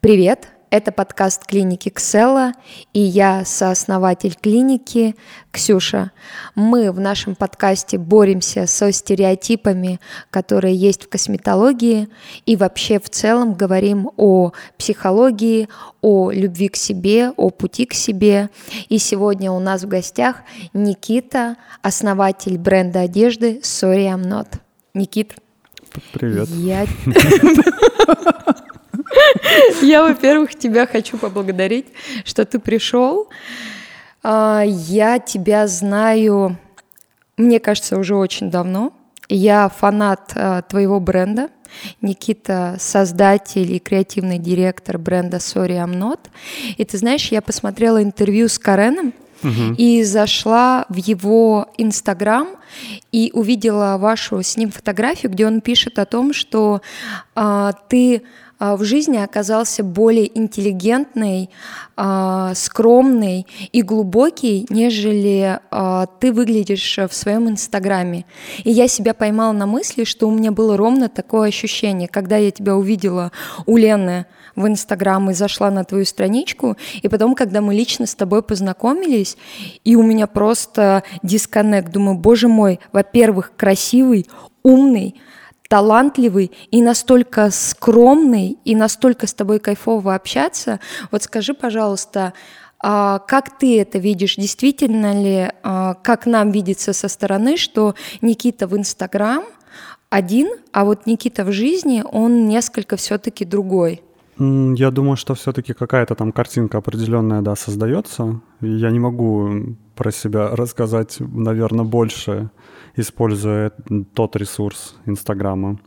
Привет! Это подкаст клиники Кселла, и я сооснователь клиники Ксюша. Мы в нашем подкасте боремся со стереотипами, которые есть в косметологии, и вообще в целом говорим о психологии, о любви к себе, о пути к себе. И сегодня у нас в гостях Никита, основатель бренда одежды Sorry I'm Not. Никит. Привет. Я... Я, во-первых, тебя хочу поблагодарить, что ты пришел. А, я тебя знаю, мне кажется, уже очень давно. Я фанат а, твоего бренда. Никита — создатель и креативный директор бренда Sorry I'm Not. И ты знаешь, я посмотрела интервью с Кареном, угу. и зашла в его Инстаграм и увидела вашу с ним фотографию, где он пишет о том, что э, ты в жизни оказался более интеллигентный, а, скромный и глубокий, нежели а, ты выглядишь в своем инстаграме. И я себя поймала на мысли, что у меня было ровно такое ощущение, когда я тебя увидела у Лены в Инстаграм и зашла на твою страничку, и потом, когда мы лично с тобой познакомились, и у меня просто дисконнект, думаю, боже мой, во-первых, красивый, умный, талантливый и настолько скромный, и настолько с тобой кайфово общаться. Вот скажи, пожалуйста, а как ты это видишь? Действительно ли, а, как нам видится со стороны, что Никита в Инстаграм один, а вот Никита в жизни, он несколько все-таки другой? Я думаю, что все-таки какая-то там картинка определенная, да, создается. Я не могу про себя рассказать, наверное, больше, используя тот ресурс Инстаграма.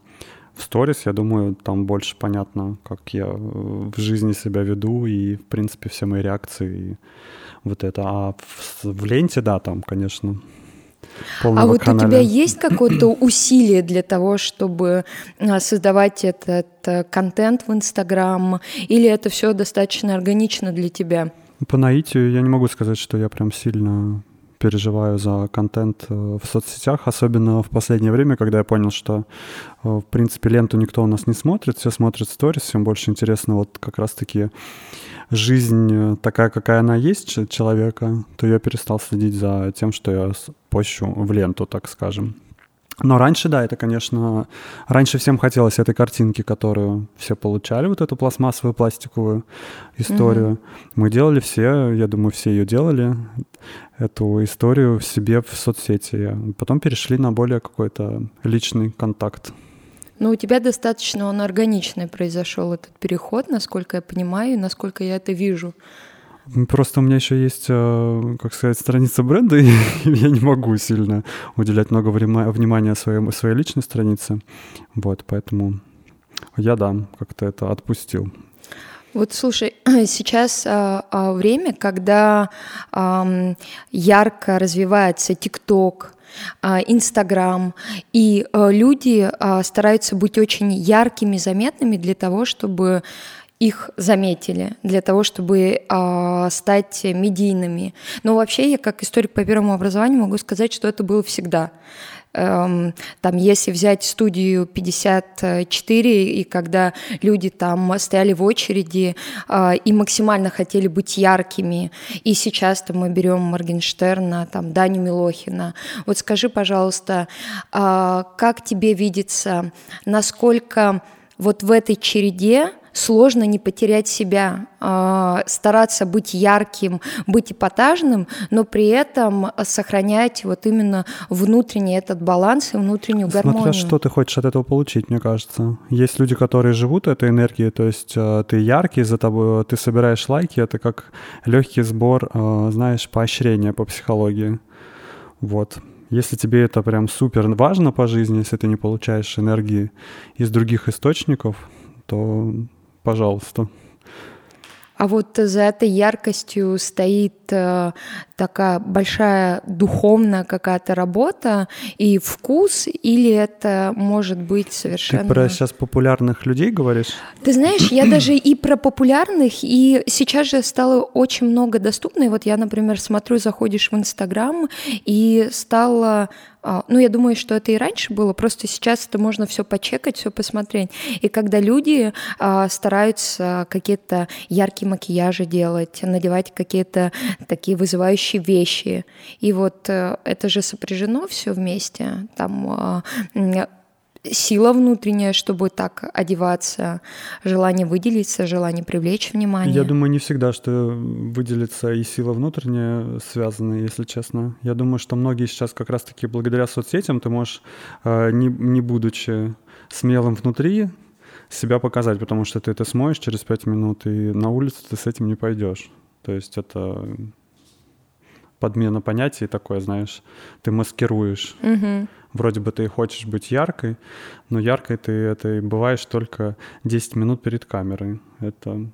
В сторис, я думаю, там больше понятно, как я э, в жизни себя веду и, в принципе, все мои реакции и вот это. А в, в ленте, да, там, конечно, а вот канала. у тебя есть какое-то усилие для того, чтобы а, создавать этот э, контент в Инстаграм, или это все достаточно органично для тебя? По наитию я не могу сказать, что я прям сильно переживаю за контент э, в соцсетях, особенно в последнее время, когда я понял, что, э, в принципе, ленту никто у нас не смотрит, все смотрят сторис, всем больше интересно вот как раз-таки жизнь такая, какая она есть человека, то я перестал следить за тем, что я пощу в ленту, так скажем. Но раньше, да, это, конечно, раньше всем хотелось этой картинки, которую все получали, вот эту пластмассовую пластиковую историю. Угу. Мы делали все, я думаю, все ее делали, эту историю в себе в соцсети. Потом перешли на более какой-то личный контакт. Но у тебя достаточно он органичный произошел этот переход, насколько я понимаю, и насколько я это вижу. Просто у меня еще есть, э, как сказать, страница бренда, и я не могу сильно уделять много внимания своей, своей личной странице. Вот, поэтому я, да, как-то это отпустил. Вот слушай, сейчас а, а, время, когда а, ярко развивается ТикТок, Инстаграм, и а, люди а, стараются быть очень яркими, заметными для того, чтобы их заметили для того, чтобы э, стать медийными. Но вообще я как историк по первому образованию могу сказать, что это было всегда. Эм, там, если взять студию 54, и когда люди там стояли в очереди э, и максимально хотели быть яркими, и сейчас там мы берем Моргенштерна, там Даню Милохина. Вот скажи, пожалуйста, э, как тебе видится, насколько вот в этой череде сложно не потерять себя, а, стараться быть ярким, быть эпатажным, но при этом сохранять вот именно внутренний этот баланс и внутреннюю гармонию. Смотря что ты хочешь от этого получить, мне кажется. Есть люди, которые живут этой энергией, то есть а, ты яркий, за тобой ты собираешь лайки, это как легкий сбор, а, знаешь, поощрения по психологии. Вот. Если тебе это прям супер важно по жизни, если ты не получаешь энергии из других источников, то пожалуйста. А вот за этой яркостью стоит э, такая большая духовная какая-то работа и вкус, или это может быть совершенно... Ты про сейчас популярных людей говоришь? Ты знаешь, я даже и про популярных, и сейчас же стало очень много доступно. И вот я, например, смотрю, заходишь в Инстаграм, и стало ну, я думаю, что это и раньше было, просто сейчас это можно все почекать, все посмотреть. И когда люди а, стараются какие-то яркие макияжи делать, надевать какие-то такие вызывающие вещи, и вот а, это же сопряжено все вместе, там а, сила внутренняя, чтобы так одеваться, желание выделиться, желание привлечь внимание. Я думаю, не всегда, что выделиться и сила внутренняя связаны, если честно. Я думаю, что многие сейчас как раз-таки благодаря соцсетям ты можешь, э, не, не будучи смелым внутри, себя показать, потому что ты это смоешь через пять минут, и на улицу ты с этим не пойдешь. То есть это подмена понятий такое, знаешь, ты маскируешь. Угу. Вроде бы ты хочешь быть яркой, но яркой ты это и бываешь только 10 минут перед камерой. Это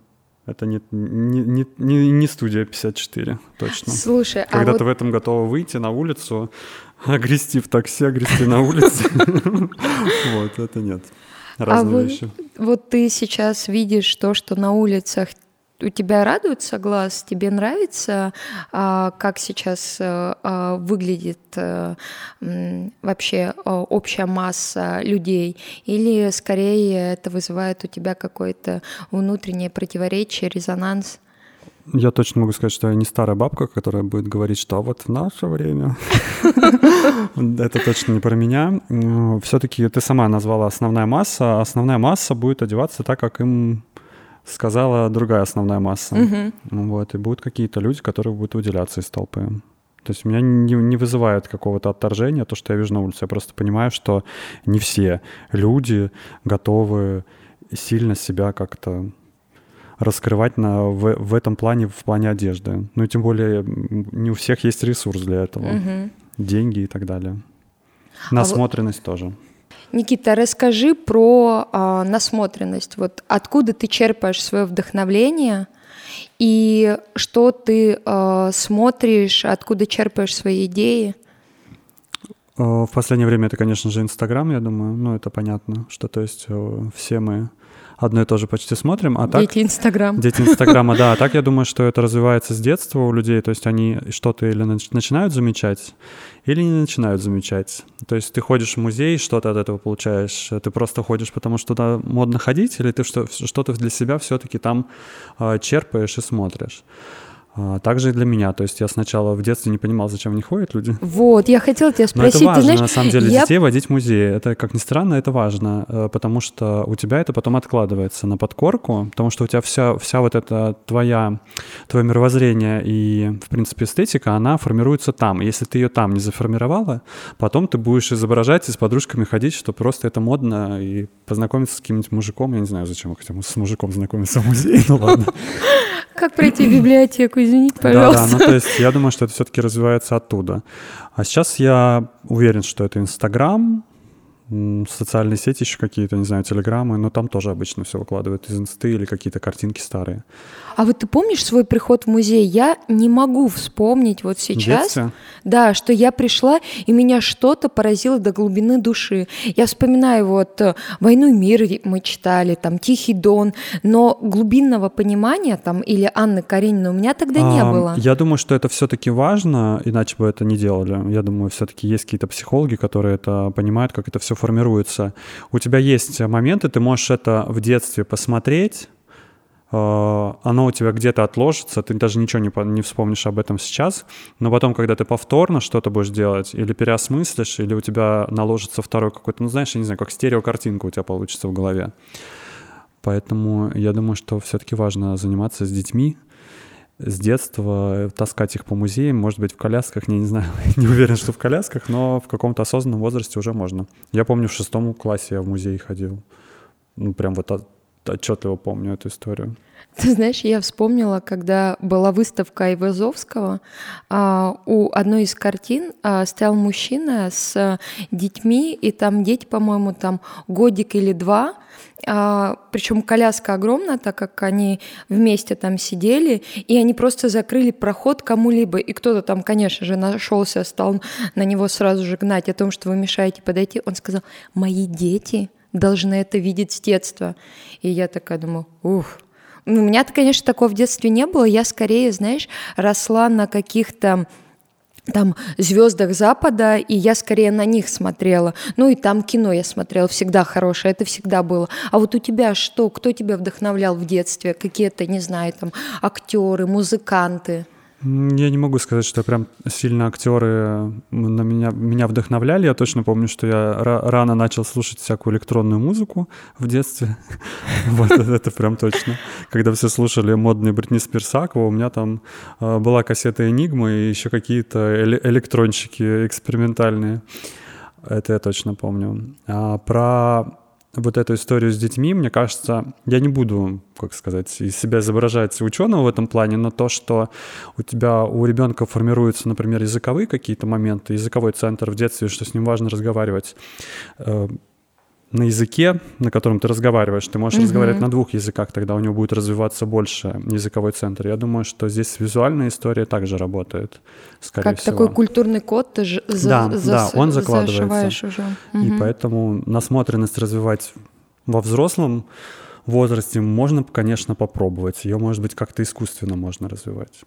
это не, не, не, не студия 54, точно. Слушай, а Когда а ты вот... в этом готова выйти на улицу, огрести в такси, огрести на улице. Вот, это нет. Разные вещи. Вот ты сейчас видишь то, что на улицах у тебя радуется глаз, тебе нравится, а, как сейчас а, а, выглядит а, вообще а, общая масса людей, или скорее это вызывает у тебя какое-то внутреннее противоречие, резонанс? Я точно могу сказать, что я не старая бабка, которая будет говорить, что вот в наше время. Это точно не про меня. Все-таки ты сама назвала основная масса. Основная масса будет одеваться так, как им сказала другая основная масса. Угу. Вот, и будут какие-то люди, которые будут выделяться из толпы. То есть меня не, не вызывает какого-то отторжения то, что я вижу на улице. Я просто понимаю, что не все люди готовы сильно себя как-то раскрывать на, в, в этом плане, в плане одежды. Ну и тем более не у всех есть ресурс для этого. Угу. Деньги и так далее. Насмотренность а вот... тоже. Никита, расскажи про а, насмотренность. Вот откуда ты черпаешь свое вдохновление и что ты а, смотришь, откуда черпаешь свои идеи? В последнее время это, конечно же, Инстаграм, я думаю. Ну, это понятно, что то есть все мы одно и то же почти смотрим. А так, дети Инстаграм. Дети Инстаграма, да. А так я думаю, что это развивается с детства у людей. То есть они что-то или начинают замечать, или не начинают замечать. То есть ты ходишь в музей, что-то от этого получаешь. Ты просто ходишь, потому что туда модно ходить, или ты что-то для себя все-таки там а, черпаешь и смотришь. А, также и для меня. То есть я сначала в детстве не понимал, зачем они ходят, люди. Вот, я хотела тебя спросить. Но это важно, ты знаешь, на самом деле, я... детей водить в музей. Это, как ни странно, это важно, э, потому что у тебя это потом откладывается на подкорку, потому что у тебя вся, вся вот эта твоя, твое мировоззрение и, в принципе, эстетика, она формируется там. Если ты ее там не заформировала, потом ты будешь изображать и с подружками ходить, что просто это модно, и познакомиться с каким-нибудь мужиком. Я не знаю, зачем я хотел с мужиком знакомиться в музее, ну ладно. Как пройти в библиотеку, извините, пожалуйста. Да, да, ну то есть я думаю, что это все-таки развивается оттуда. А сейчас я уверен, что это Инстаграм, социальные сети еще какие-то, не знаю, телеграммы, но там тоже обычно все выкладывают из инсты или какие-то картинки старые. А вот ты помнишь свой приход в музей? Я не могу вспомнить вот сейчас, да, что я пришла и меня что-то поразило до глубины души. Я вспоминаю вот э, «Войну и мир» мы читали, там «Тихий дон», но глубинного понимания там или Анны Карениной у меня тогда а, не было. Я думаю, что это все-таки важно, иначе бы это не делали. Я думаю, все-таки есть какие-то психологи, которые это понимают, как это все формируется. У тебя есть моменты, ты можешь это в детстве посмотреть, оно у тебя где-то отложится, ты даже ничего не, не вспомнишь об этом сейчас, но потом, когда ты повторно что-то будешь делать, или переосмыслишь, или у тебя наложится второй какой-то, ну знаешь, я не знаю, как стереокартинка у тебя получится в голове. Поэтому я думаю, что все-таки важно заниматься с детьми, с детства таскать их по музеям, может быть, в колясках, не, не знаю, не уверен, что в колясках, но в каком-то осознанном возрасте уже можно. Я помню, в шестом классе я в музей ходил. Ну, прям вот отчетливо помню эту историю. Ты знаешь, я вспомнила, когда была выставка Айвазовского, а, у одной из картин а, стоял мужчина с детьми, и там дети, по-моему, там годик или два, а, причем коляска огромная, так как они вместе там сидели, и они просто закрыли проход кому-либо, и кто-то там, конечно же, нашелся, стал на него сразу же гнать о том, что вы мешаете подойти. Он сказал, мои дети должны это видеть с детства. И я такая думаю, ух, ну, у меня-то, конечно, такого в детстве не было. Я скорее, знаешь, росла на каких-то там звездах Запада, и я скорее на них смотрела. Ну и там кино я смотрела всегда хорошее, это всегда было. А вот у тебя что? Кто тебя вдохновлял в детстве? Какие-то, не знаю, там актеры, музыканты? Я не могу сказать, что прям сильно актеры на меня, меня вдохновляли. Я точно помню, что я рано начал слушать всякую электронную музыку в детстве. Вот это прям точно. Когда все слушали модный Бритни Спирс Аква, у меня там а, была кассета Энигма и еще какие-то электронщики экспериментальные. Это я точно помню. А про вот эту историю с детьми, мне кажется, я не буду, как сказать, из себя изображать ученого в этом плане, но то, что у тебя, у ребенка формируются, например, языковые какие-то моменты, языковой центр в детстве, что с ним важно разговаривать, э, на языке, на котором ты разговариваешь. Ты можешь mm-hmm. разговаривать на двух языках, тогда у него будет развиваться больше языковой центр. Я думаю, что здесь визуальная история также работает, скорее как всего. такой культурный код ты же за, да, за, да, он закладывается. Уже. Mm-hmm. И поэтому насмотренность развивать во взрослом возрасте можно, конечно, попробовать. Ее, может быть, как-то искусственно можно развивать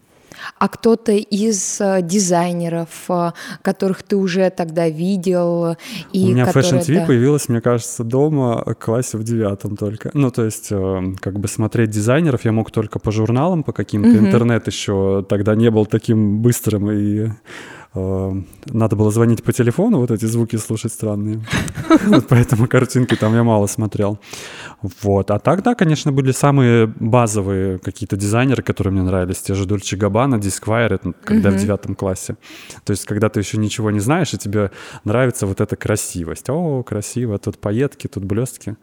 а кто-то из э, дизайнеров, э, которых ты уже тогда видел. И У меня Fashion TV да. появилась, мне кажется, дома в классе в девятом только. Ну, то есть, э, как бы смотреть дизайнеров я мог только по журналам, по каким-то. Угу. Интернет еще тогда не был таким быстрым и надо было звонить по телефону, вот эти звуки слушать странные. Поэтому картинки там я мало смотрел. Вот. А так, да, конечно, были самые базовые какие-то дизайнеры, которые мне нравились. Те же Дольче Габбана, Дисквайр, когда в девятом классе. То есть, когда ты еще ничего не знаешь, и тебе нравится вот эта красивость. О, красиво, тут пайетки, тут блестки.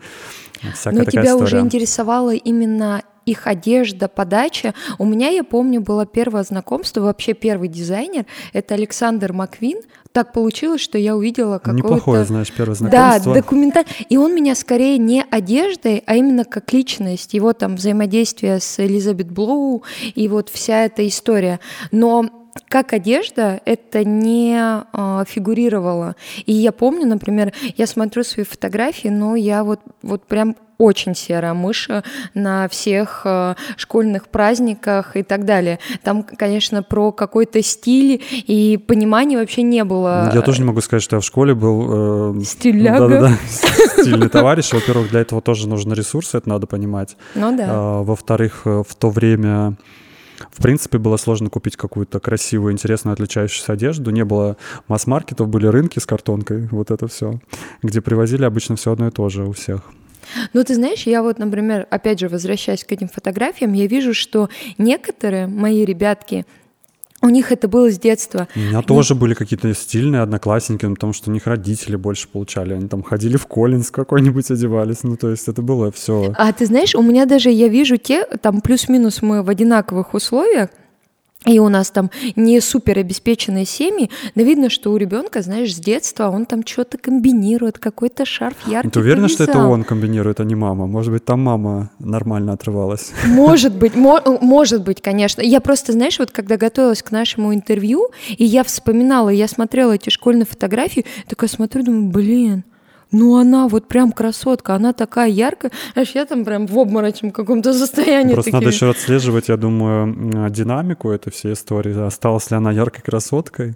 Всякая Но тебя история. уже интересовало именно их одежда, подача. У меня, я помню, было первое знакомство, вообще первый дизайнер, это Александр Маквин. Так получилось, что я увидела какого-то... Неплохое, знаешь, первое знакомство. Да, документаль... И он меня скорее не одеждой, а именно как личность, его там взаимодействие с Элизабет Блоу и вот вся эта история. Но как одежда это не э, фигурировало. И я помню, например, я смотрю свои фотографии, но я вот, вот прям очень серая мышь на всех э, школьных праздниках и так далее. Там, конечно, про какой-то стиль и понимания вообще не было. Я тоже не могу сказать, что я в школе был... Э, Стиляга. Да-да-да, стильный товарищ. Во-первых, для этого тоже нужны ресурсы, это надо понимать. Ну да. А, во-вторых, э, в то время... В принципе, было сложно купить какую-то красивую, интересную, отличающуюся одежду. Не было масс-маркетов, были рынки с картонкой, вот это все, где привозили обычно все одно и то же у всех. Ну, ты знаешь, я вот, например, опять же, возвращаясь к этим фотографиям, я вижу, что некоторые мои ребятки, у них это было с детства. У меня тоже были какие-то стильные одноклассники, ну, потому что у них родители больше получали. Они там ходили в Коллинз какой-нибудь одевались. Ну, то есть это было все. А ты знаешь, у меня даже, я вижу те, там плюс-минус мы в одинаковых условиях, и у нас там не супер обеспеченные семьи, но видно, что у ребенка, знаешь, с детства он там что-то комбинирует, какой-то шарф яркий. Ты уверена, что это он комбинирует, а не мама? Может быть, там мама нормально отрывалась? Может быть, мо- может быть, конечно. Я просто, знаешь, вот когда готовилась к нашему интервью, и я вспоминала, я смотрела эти школьные фотографии, такая смотрю, думаю, блин, ну она вот прям красотка, она такая яркая, аж я там прям в обморочном каком-то состоянии. Просто такие... надо еще отслеживать, я думаю, динамику этой всей истории, осталась ли она яркой красоткой.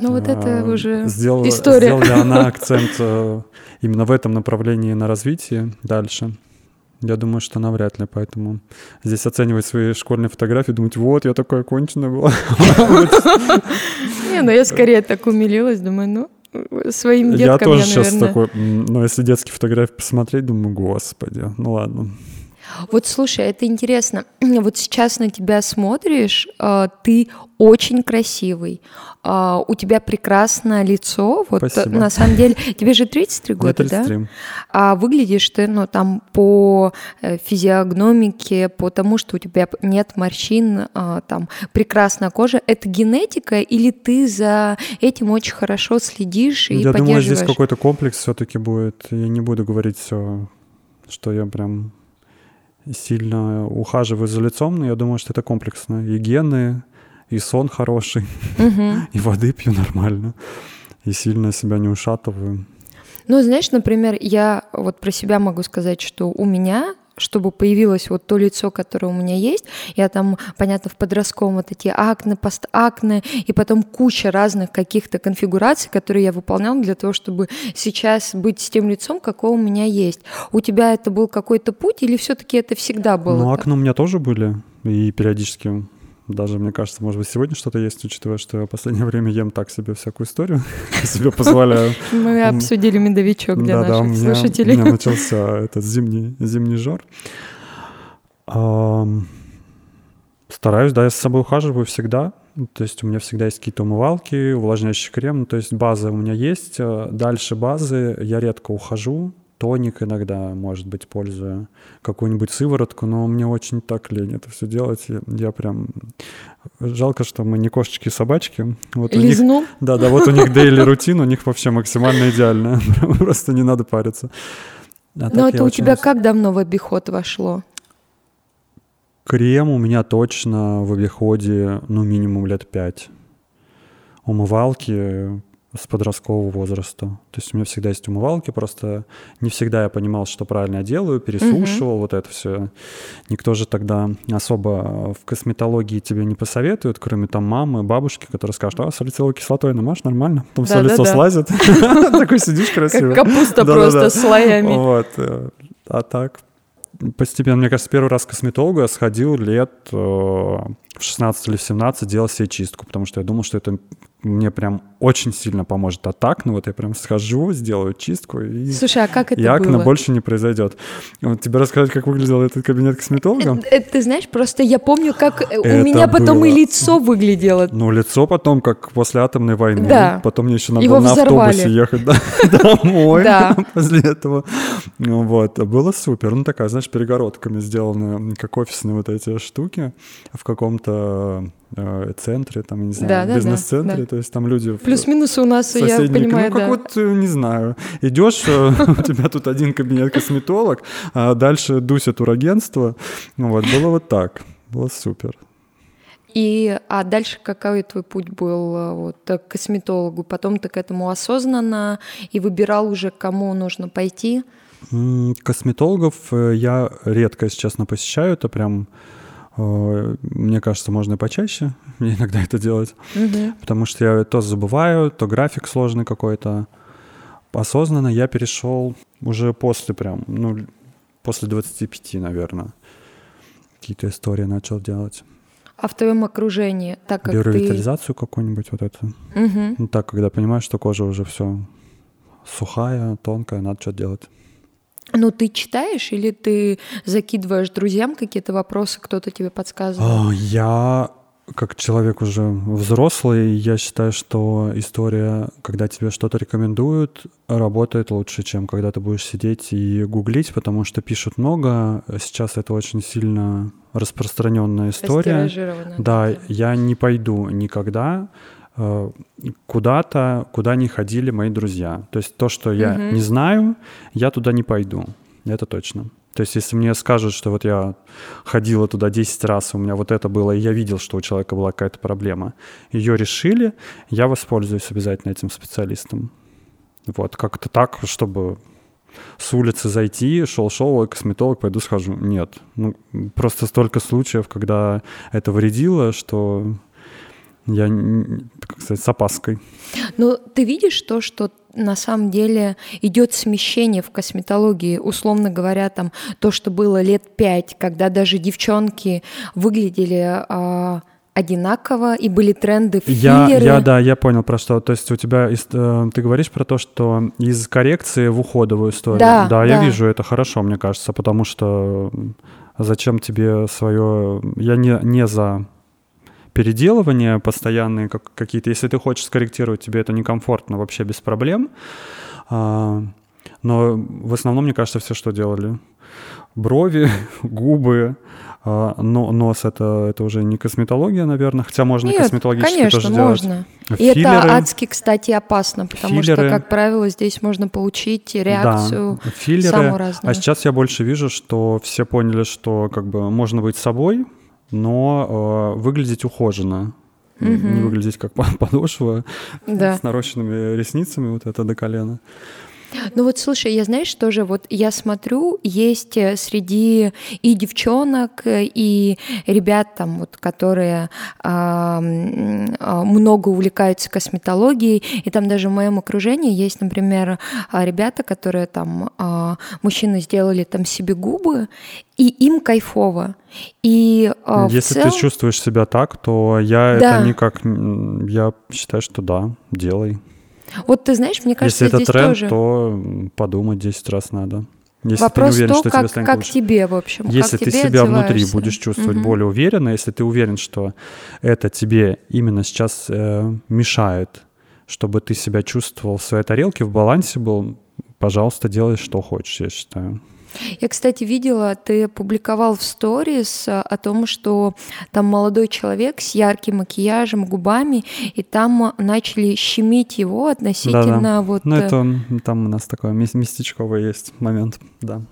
Ну вот это а, уже сделала, история. Сделала ли она акцент э, именно в этом направлении на развитие дальше? Я думаю, что навряд ли, поэтому здесь оценивать свои школьные фотографии, думать, вот, я такая конченая была. Не, ну я скорее так умилилась, думаю, ну, своим деткам я тоже я, сейчас такой, но если детские фотографии посмотреть, думаю, господи, ну ладно. Вот слушай, это интересно. Вот сейчас на тебя смотришь, а, ты очень красивый, а, у тебя прекрасное лицо. Вот Спасибо. на самом деле, тебе же 33 года, 33. да? А выглядишь ты, ну, там по э, физиогномике, по тому, что у тебя нет морщин, а, там прекрасная кожа. Это генетика или ты за этим очень хорошо следишь и Я поддерживаешь? думаю, здесь какой-то комплекс все-таки будет. Я не буду говорить все, что я прям сильно ухаживаю за лицом, но я думаю, что это комплексно. И гены, и сон хороший, и воды пью нормально, и сильно себя не ушатываю. Ну, знаешь, например, я вот про себя могу сказать, что у меня чтобы появилось вот то лицо, которое у меня есть. Я там, понятно, в подростковом вот эти акне, постакне, и потом куча разных каких-то конфигураций, которые я выполняла для того, чтобы сейчас быть с тем лицом, какого у меня есть. У тебя это был какой-то путь или все-таки это всегда было? Ну, акне у меня тоже были, и периодически даже, мне кажется, может быть, сегодня что-то есть, учитывая, что я в последнее время ем так себе всякую историю, себе позволяю. Мы обсудили медовичок для наших слушателей. У меня начался этот зимний, зимний жор. Стараюсь, да, я с собой ухаживаю всегда. То есть у меня всегда есть какие-то умывалки, увлажняющий крем. То есть база у меня есть. Дальше базы я редко ухожу тоник иногда, может быть, пользую, какую-нибудь сыворотку, но мне очень так лень это все делать. Я прям... Жалко, что мы не кошечки собачки. Вот у них, да, да, вот у них дейли рутин, у них вообще максимально идеальная. Просто не надо париться. А но это у тебя как давно в обиход вошло? Крем у меня точно в обиходе, ну, минимум лет пять. Умывалки с подросткового возраста. То есть у меня всегда есть умывалки, просто не всегда я понимал, что правильно я делаю, пересушивал угу. вот это все. Никто же тогда особо в косметологии тебе не посоветует, кроме там мамы, бабушки, которые скажут, а, салициловой кислотой намажь, нормально, потом все лицо слазит. Такой сидишь красиво. Капуста просто слоями. Вот. Э, а так, постепенно, мне кажется, первый раз к косметологу я сходил лет э, в 16 или в 17, делал себе чистку, потому что я думал, что это мне прям очень сильно поможет. А так, ну вот я прям схожу, сделаю чистку, и, Слушай, а как это и акне было? больше не произойдет. Вот тебе рассказать, как выглядел этот кабинет косметолога? Это, это, ты знаешь, просто я помню, как это у меня потом было... и лицо выглядело. Ну, лицо потом, как после атомной войны. Да. Потом мне еще надо Его было взорвали. на автобусе ехать домой после этого. Вот, было супер. Ну, такая, знаешь, перегородками сделаны, как офисные вот эти штуки в каком-то Э, центре, там, не знаю, да, бизнес-центре, да, да. то есть там люди... Плюс-минус у нас, я понимаю, Ну, как да. вот, э, не знаю, идешь, э, у тебя тут один кабинет-косметолог, а дальше Дуся турагентство, ну вот, было вот так, было супер. И, а дальше какой твой путь был вот, к косметологу? Потом ты к этому осознанно и выбирал уже, к кому нужно пойти? Косметологов я редко, если честно, посещаю. Это прям мне кажется, можно и почаще мне иногда это делать, угу. потому что я то забываю, то график сложный какой-то. Осознанно я перешел уже после прям, ну, после 25, наверное, какие-то истории начал делать. А в твоем окружении, так как Биоревитализацию ты... какую-нибудь вот эту. Угу. Ну, так, когда понимаешь, что кожа уже все сухая, тонкая, надо что-то делать. Ну, ты читаешь или ты закидываешь друзьям какие-то вопросы, кто-то тебе подсказывает? А, я как человек уже взрослый, я считаю, что история, когда тебе что-то рекомендуют, работает лучше, чем когда ты будешь сидеть и гуглить, потому что пишут много. Сейчас это очень сильно распространенная история. Да, я не пойду никогда куда-то, куда не ходили мои друзья. То есть то, что я угу. не знаю, я туда не пойду. Это точно. То есть если мне скажут, что вот я ходила туда 10 раз, у меня вот это было, и я видел, что у человека была какая-то проблема, ее решили, я воспользуюсь обязательно этим специалистом. Вот, как-то так, чтобы с улицы зайти, шел-шел, ой, косметолог, пойду схожу. Нет. Ну, просто столько случаев, когда это вредило, что я, так сказать, с опаской. Но ты видишь то, что на самом деле идет смещение в косметологии, условно говоря, там то, что было лет пять, когда даже девчонки выглядели а, одинаково и были тренды филлеры. Я, я, да, я понял про что. То есть у тебя, э, ты говоришь про то, что из коррекции в уходовую историю. Да, да, я вижу это хорошо, мне кажется, потому что зачем тебе свое... Я не, не за переделывания постоянные как, какие-то. Если ты хочешь скорректировать, тебе это некомфортно вообще без проблем. А, но в основном, мне кажется, все, что делали. Брови, губы, а, но, нос это, это уже не косметология, наверное, хотя можно Нет, косметологически конечно, тоже можно. делать. И Филлеры, это адски, кстати, опасно, потому филлеры, что, как правило, здесь можно получить реакцию да, филлеры, самую разную. А сейчас я больше вижу, что все поняли, что как бы можно быть собой, но э, выглядеть ухоженно. Угу. Не выглядеть как подошва да. с нарощенными ресницами, вот это до колена. Ну вот слушай, я знаешь, тоже вот я смотрю, есть э, среди и девчонок, э, и ребят там вот, которые а, много увлекаются косметологией, и там даже в моем окружении есть, например, а, ребята, которые там а, мужчины сделали там себе губы, и им кайфово. И а, если цел... ты чувствуешь себя так, то я да. это никак, я считаю, что да, делай. Вот ты знаешь, мне кажется, Если это тренд, тоже... то подумать 10 раз надо. Если Вопрос ты не уверен, то, что как, тебе как тебе, в общем. Если как ты себя внутри будешь чувствовать угу. более уверенно, если ты уверен, что это тебе именно сейчас э, мешает, чтобы ты себя чувствовал в своей тарелке, в балансе был, пожалуйста, делай, что хочешь, я считаю. Я, кстати, видела, ты опубликовал в сторис э, о том, что там молодой человек с ярким макияжем, губами, и там начали щемить его относительно Да-да. вот... Ну, это там у нас такой местечковый есть момент, да.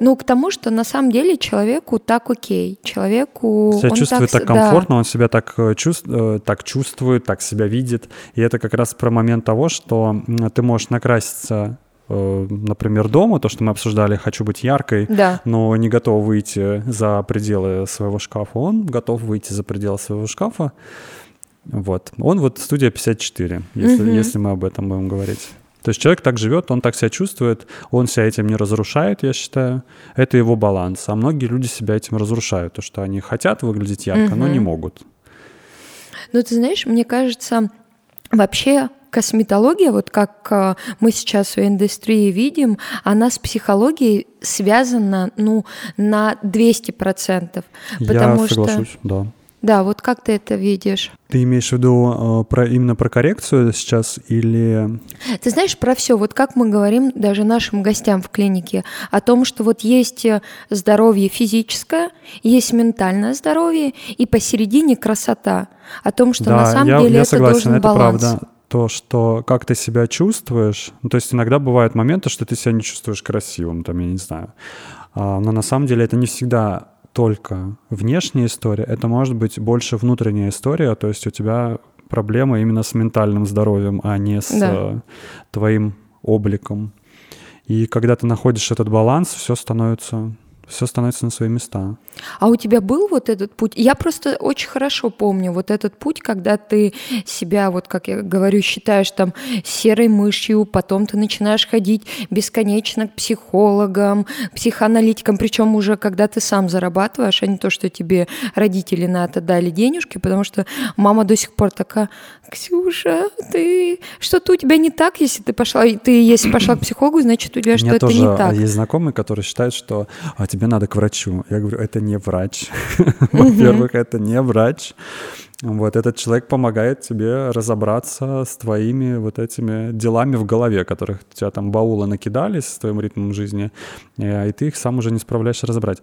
Ну, к тому, что на самом деле человеку так окей. Человеку... Себя он чувствует так, так комфортно, да. он себя так, э, чувств, э, так чувствует, так себя видит. И это как раз про момент того, что ты можешь накраситься Э, например, дома, то, что мы обсуждали, хочу быть яркой, да. но не готов выйти за пределы своего шкафа, он готов выйти за пределы своего шкафа. Вот. Он вот студия 54, если, угу. если мы об этом будем говорить. То есть человек так живет, он так себя чувствует, он себя этим не разрушает, я считаю. Это его баланс. А многие люди себя этим разрушают, то, что они хотят выглядеть ярко, угу. но не могут. Ну, ты знаешь, мне кажется, вообще косметология, вот как э, мы сейчас в индустрии видим, она с психологией связана ну, на 200%. Потому Я соглашусь, что... да. Да, вот как ты это видишь? Ты имеешь в виду э, про, именно про коррекцию сейчас или... Ты знаешь, про все. Вот как мы говорим даже нашим гостям в клинике о том, что вот есть э, здоровье физическое, есть ментальное здоровье, и посередине красота. О том, что да, на самом я, деле я это согласен, должен это баланс. правда то, что как ты себя чувствуешь, ну, то есть иногда бывают моменты, что ты себя не чувствуешь красивым, там, я не знаю. А, но на самом деле это не всегда только внешняя история, это может быть больше внутренняя история, то есть у тебя проблема именно с ментальным здоровьем, а не с да. Э, твоим обликом. И когда ты находишь этот баланс, все становится все становится на свои места. А у тебя был вот этот путь? Я просто очень хорошо помню вот этот путь, когда ты себя, вот как я говорю, считаешь там серой мышью, потом ты начинаешь ходить бесконечно к психологам, психоаналитикам, причем уже когда ты сам зарабатываешь, а не то, что тебе родители на это дали денежки, потому что мама до сих пор такая, Ксюша, ты что-то у тебя не так, если ты пошла, ты если пошла к психологу, значит у тебя что-то не так. Есть знакомые, которые считают, что а, тебе надо к врачу. Я говорю, это не врач. Во-первых, это не врач. Вот этот человек помогает тебе разобраться с твоими вот этими делами в голове, которых у тебя там баулы накидались с твоим ритмом жизни, э, и ты их сам уже не справляешься разобрать.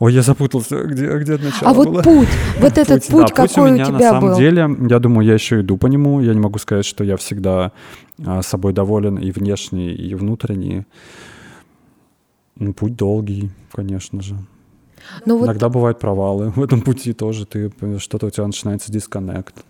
Ой, я запутался, где, где начало А вот было? путь, вот этот путь, да, какой у, меня, у тебя на самом был? деле, я думаю, я еще иду по нему. Я не могу сказать, что я всегда а, собой доволен и внешний, и внутренний. Ну, путь долгий, конечно же. Но ну Иногда вот... бывают провалы в этом пути тоже. Ты что-то у тебя начинается дисконнект.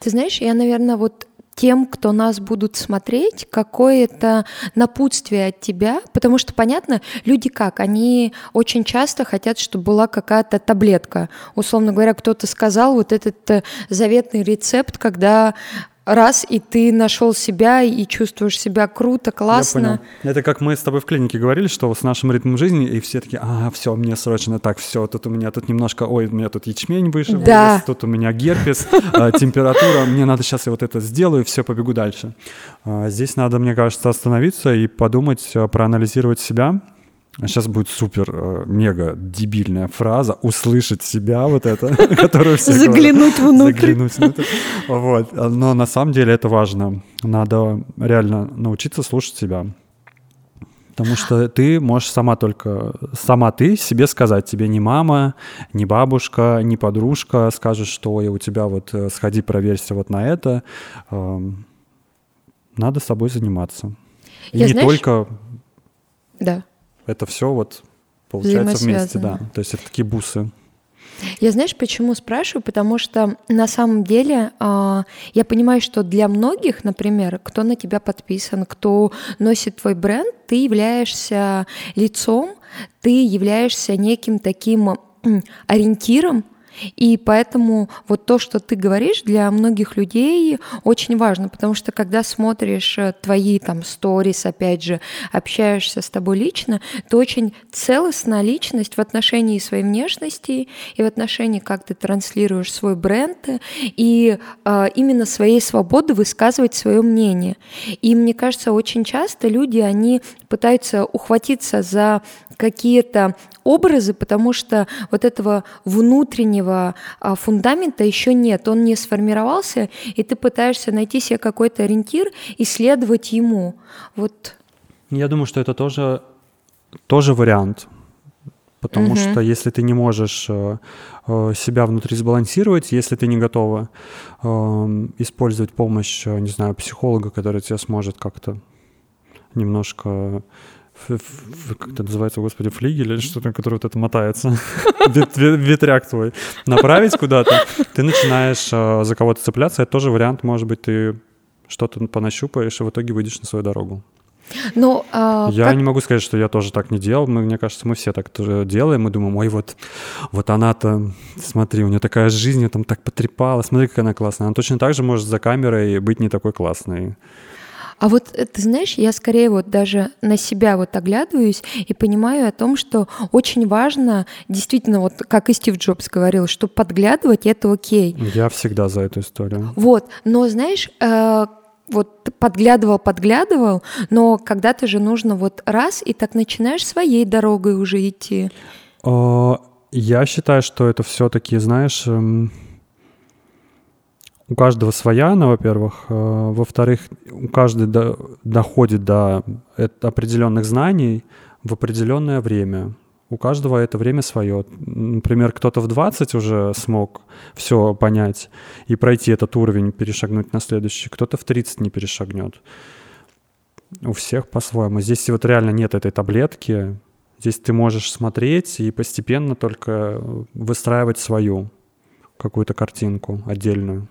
Ты знаешь, я, наверное, вот тем, кто нас будут смотреть, какое-то напутствие от тебя, потому что, понятно, люди как, они очень часто хотят, чтобы была какая-то таблетка. Условно говоря, кто-то сказал вот этот э, заветный рецепт, когда раз, и ты нашел себя и чувствуешь себя круто, классно. Это как мы с тобой в клинике говорили, что с нашим ритмом жизни, и все такие, а, все, мне срочно так, все, тут у меня тут немножко, ой, у меня тут ячмень выше, да. вырос, тут у меня герпес, а, температура, мне надо сейчас я вот это сделаю, все, побегу дальше. А, здесь надо, мне кажется, остановиться и подумать, а, проанализировать себя, Сейчас будет супер, э, мега дебильная фраза «услышать себя», вот это, которую все Заглянуть внутрь. Заглянуть внутрь. Вот. Но на самом деле это важно. Надо реально научиться слушать себя. Потому что ты можешь сама только, сама ты себе сказать, тебе не мама, не бабушка, не подружка скажет, что Ой, у тебя вот э, сходи, проверься вот на это. Эм, надо собой заниматься. И Я не знаешь... только да это все вот получается вместе, да. То есть это такие бусы. Я знаешь, почему спрашиваю? Потому что на самом деле э, я понимаю, что для многих, например, кто на тебя подписан, кто носит твой бренд, ты являешься лицом, ты являешься неким таким ориентиром, и поэтому вот то, что ты говоришь, для многих людей очень важно, потому что когда смотришь э, твои там сторис, опять же, общаешься с тобой лично, ты очень целостная личность в отношении своей внешности и в отношении, как ты транслируешь свой бренд, и э, именно своей свободы высказывать свое мнение. И мне кажется, очень часто люди, они пытаются ухватиться за какие-то образы, потому что вот этого внутреннего а, фундамента еще нет, он не сформировался, и ты пытаешься найти себе какой-то ориентир и следовать ему. Вот. Я думаю, что это тоже, тоже вариант. Потому угу. что если ты не можешь э, э, себя внутри сбалансировать, если ты не готова э, использовать помощь, э, не знаю, психолога, который тебя сможет как-то немножко как это называется, господи, флигель или что-то, который вот это мотается, ветряк твой, направить куда-то, ты начинаешь э, за кого-то цепляться, это тоже вариант, может быть, ты что-то понащупаешь и в итоге выйдешь на свою дорогу. Ну, а, я как... не могу сказать, что я тоже так не делал. Мы, мне кажется, мы все так тоже делаем. Мы думаем, ой, вот, вот она-то, смотри, у нее такая жизнь, я там так потрепала, смотри, как она классная. Она точно так же может за камерой быть не такой классной. А вот э, ты знаешь, я скорее вот даже на себя вот оглядываюсь и понимаю о том, что очень важно, действительно, вот как и Стив Джобс говорил, что подглядывать это окей. Я всегда за эту историю. Вот, но знаешь, э, вот подглядывал, подглядывал, но когда-то же нужно вот раз и так начинаешь своей дорогой уже идти. А, я считаю, что это все-таки, знаешь, эм, у каждого своя она, во-первых. Э, во-вторых, у каждого до, доходит до определенных знаний в определенное время. У каждого это время свое. Например, кто-то в 20 уже смог все понять и пройти этот уровень, перешагнуть на следующий, кто-то в 30 не перешагнет. У всех по-своему. Здесь вот реально нет этой таблетки. Здесь ты можешь смотреть и постепенно только выстраивать свою какую-то картинку отдельную.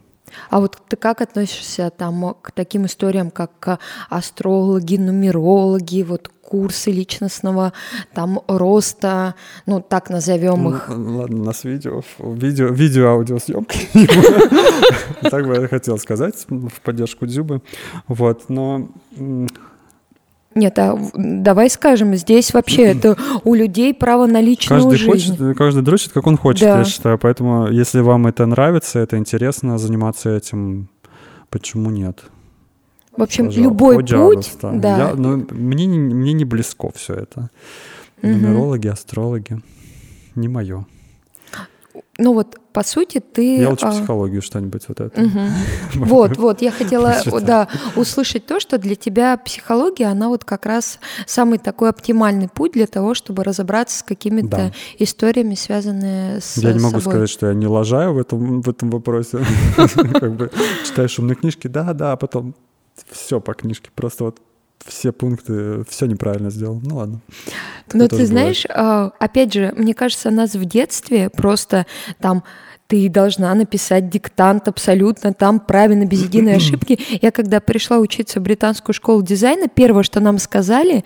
А вот ты как относишься там к таким историям, как астрологи, нумерологи, вот курсы личностного там роста, ну так назовем ну, их. Ладно, у нас видео, видео, видео аудиосъемка. Так бы я хотел сказать в поддержку Дзюбы. Вот, но нет, а давай скажем, здесь вообще это у людей право на личную каждый жизнь. Хочет, каждый дрочит, как он хочет, да. я считаю. Поэтому, если вам это нравится, это интересно заниматься этим, почему нет? В общем, Пожалуйста. любой путь, да. Я, ну, мне, мне не близко все это. Угу. Нумерологи, астрологи, не мое. Ну вот, по сути, ты... Я лучше а... психологию что-нибудь вот это. Угу. Вот, вот, я хотела да, услышать то, что для тебя психология, она вот как раз самый такой оптимальный путь для того, чтобы разобраться с какими-то да. историями, связанными с Я не могу собой. сказать, что я не лажаю в этом, в этом вопросе. Как бы читаешь умные книжки, да, да, а потом все по книжке, просто вот все пункты, все неправильно сделал. Ну ладно. Но ты знаешь, бывает. опять же, мне кажется, нас в детстве просто там ты должна написать диктант абсолютно там правильно, без единой ошибки. Я когда пришла учиться в британскую школу дизайна, первое, что нам сказали,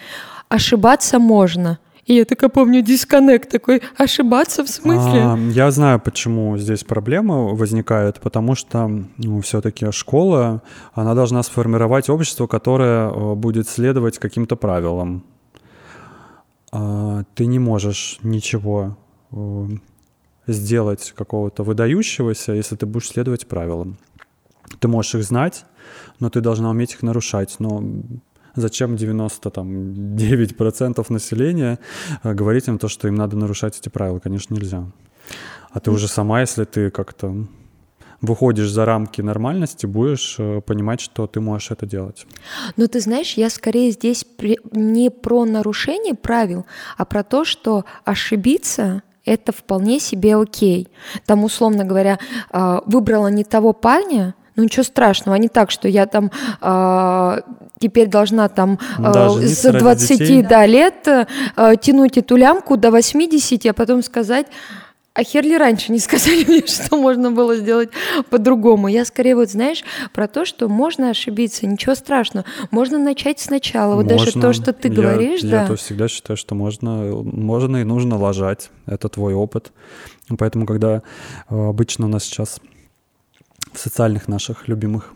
ошибаться можно – и я такая помню дисконнект такой, ошибаться в смысле? А, я знаю, почему здесь проблема возникает, потому что ну, все-таки школа, она должна сформировать общество, которое э, будет следовать каким-то правилам. А, ты не можешь ничего э, сделать какого-то выдающегося, если ты будешь следовать правилам. Ты можешь их знать, но ты должна уметь их нарушать. Но Зачем 99% населения э, говорить им то, что им надо нарушать эти правила? Конечно, нельзя. А ты уже сама, если ты как-то выходишь за рамки нормальности, будешь э, понимать, что ты можешь это делать. Но ты знаешь, я скорее здесь не про нарушение правил, а про то, что ошибиться это вполне себе окей. Там, условно говоря, а, выбрала не того парня, ну ничего страшного, а не так, что я там э, теперь должна там э, с 20 да, лет э, тянуть эту лямку до 80, а потом сказать, а хер ли раньше не сказали мне, что можно было сделать по-другому? Я скорее вот, знаешь, про то, что можно ошибиться, ничего страшного. Можно начать сначала. Вот можно. даже то, что ты я, говоришь, я да. Я то всегда считаю, что можно, можно и нужно лажать. Это твой опыт. Поэтому, когда обычно у нас сейчас в социальных наших любимых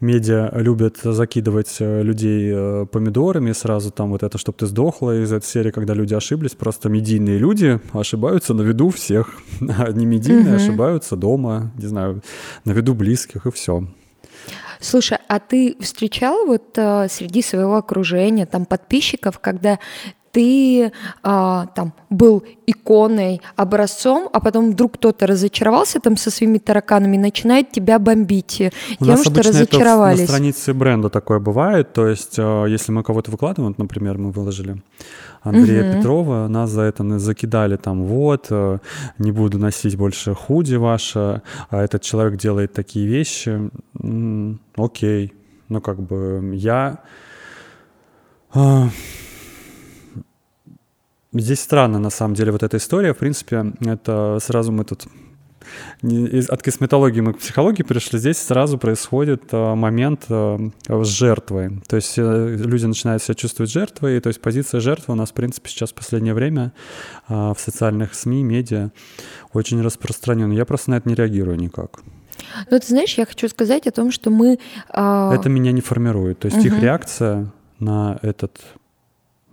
медиа любят закидывать э, людей э, помидорами сразу там вот это, чтобы ты сдохла из этой серии, когда люди ошиблись. Просто медийные люди ошибаются на виду всех, а не медийные угу. ошибаются дома, не знаю, на виду близких и все. Слушай, а ты встречал вот э, среди своего окружения, там, подписчиков, когда ты а, там был иконой, образцом, а потом вдруг кто-то разочаровался там со своими тараканами, начинает тебя бомбить У тем, что разочаровались. Это на странице бренда такое бывает, то есть а, если мы кого-то выкладываем, вот, например, мы выложили Андрея угу. Петрова, нас за это закидали там, вот, э, не буду носить больше худи ваше, а этот человек делает такие вещи, окей, ну как бы я... Здесь странно, на самом деле, вот эта история. В принципе, это сразу мы тут от косметологии мы к психологии пришли, здесь сразу происходит э, момент э, с жертвой. То есть э, люди начинают себя чувствовать жертвой, то есть позиция жертвы у нас, в принципе, сейчас в последнее время в социальных СМИ, медиа очень распространена. Я просто на это не реагирую никак. Ну, ты знаешь, я хочу сказать о том, что мы... А, это меня не формирует. То есть угу. их реакция на этот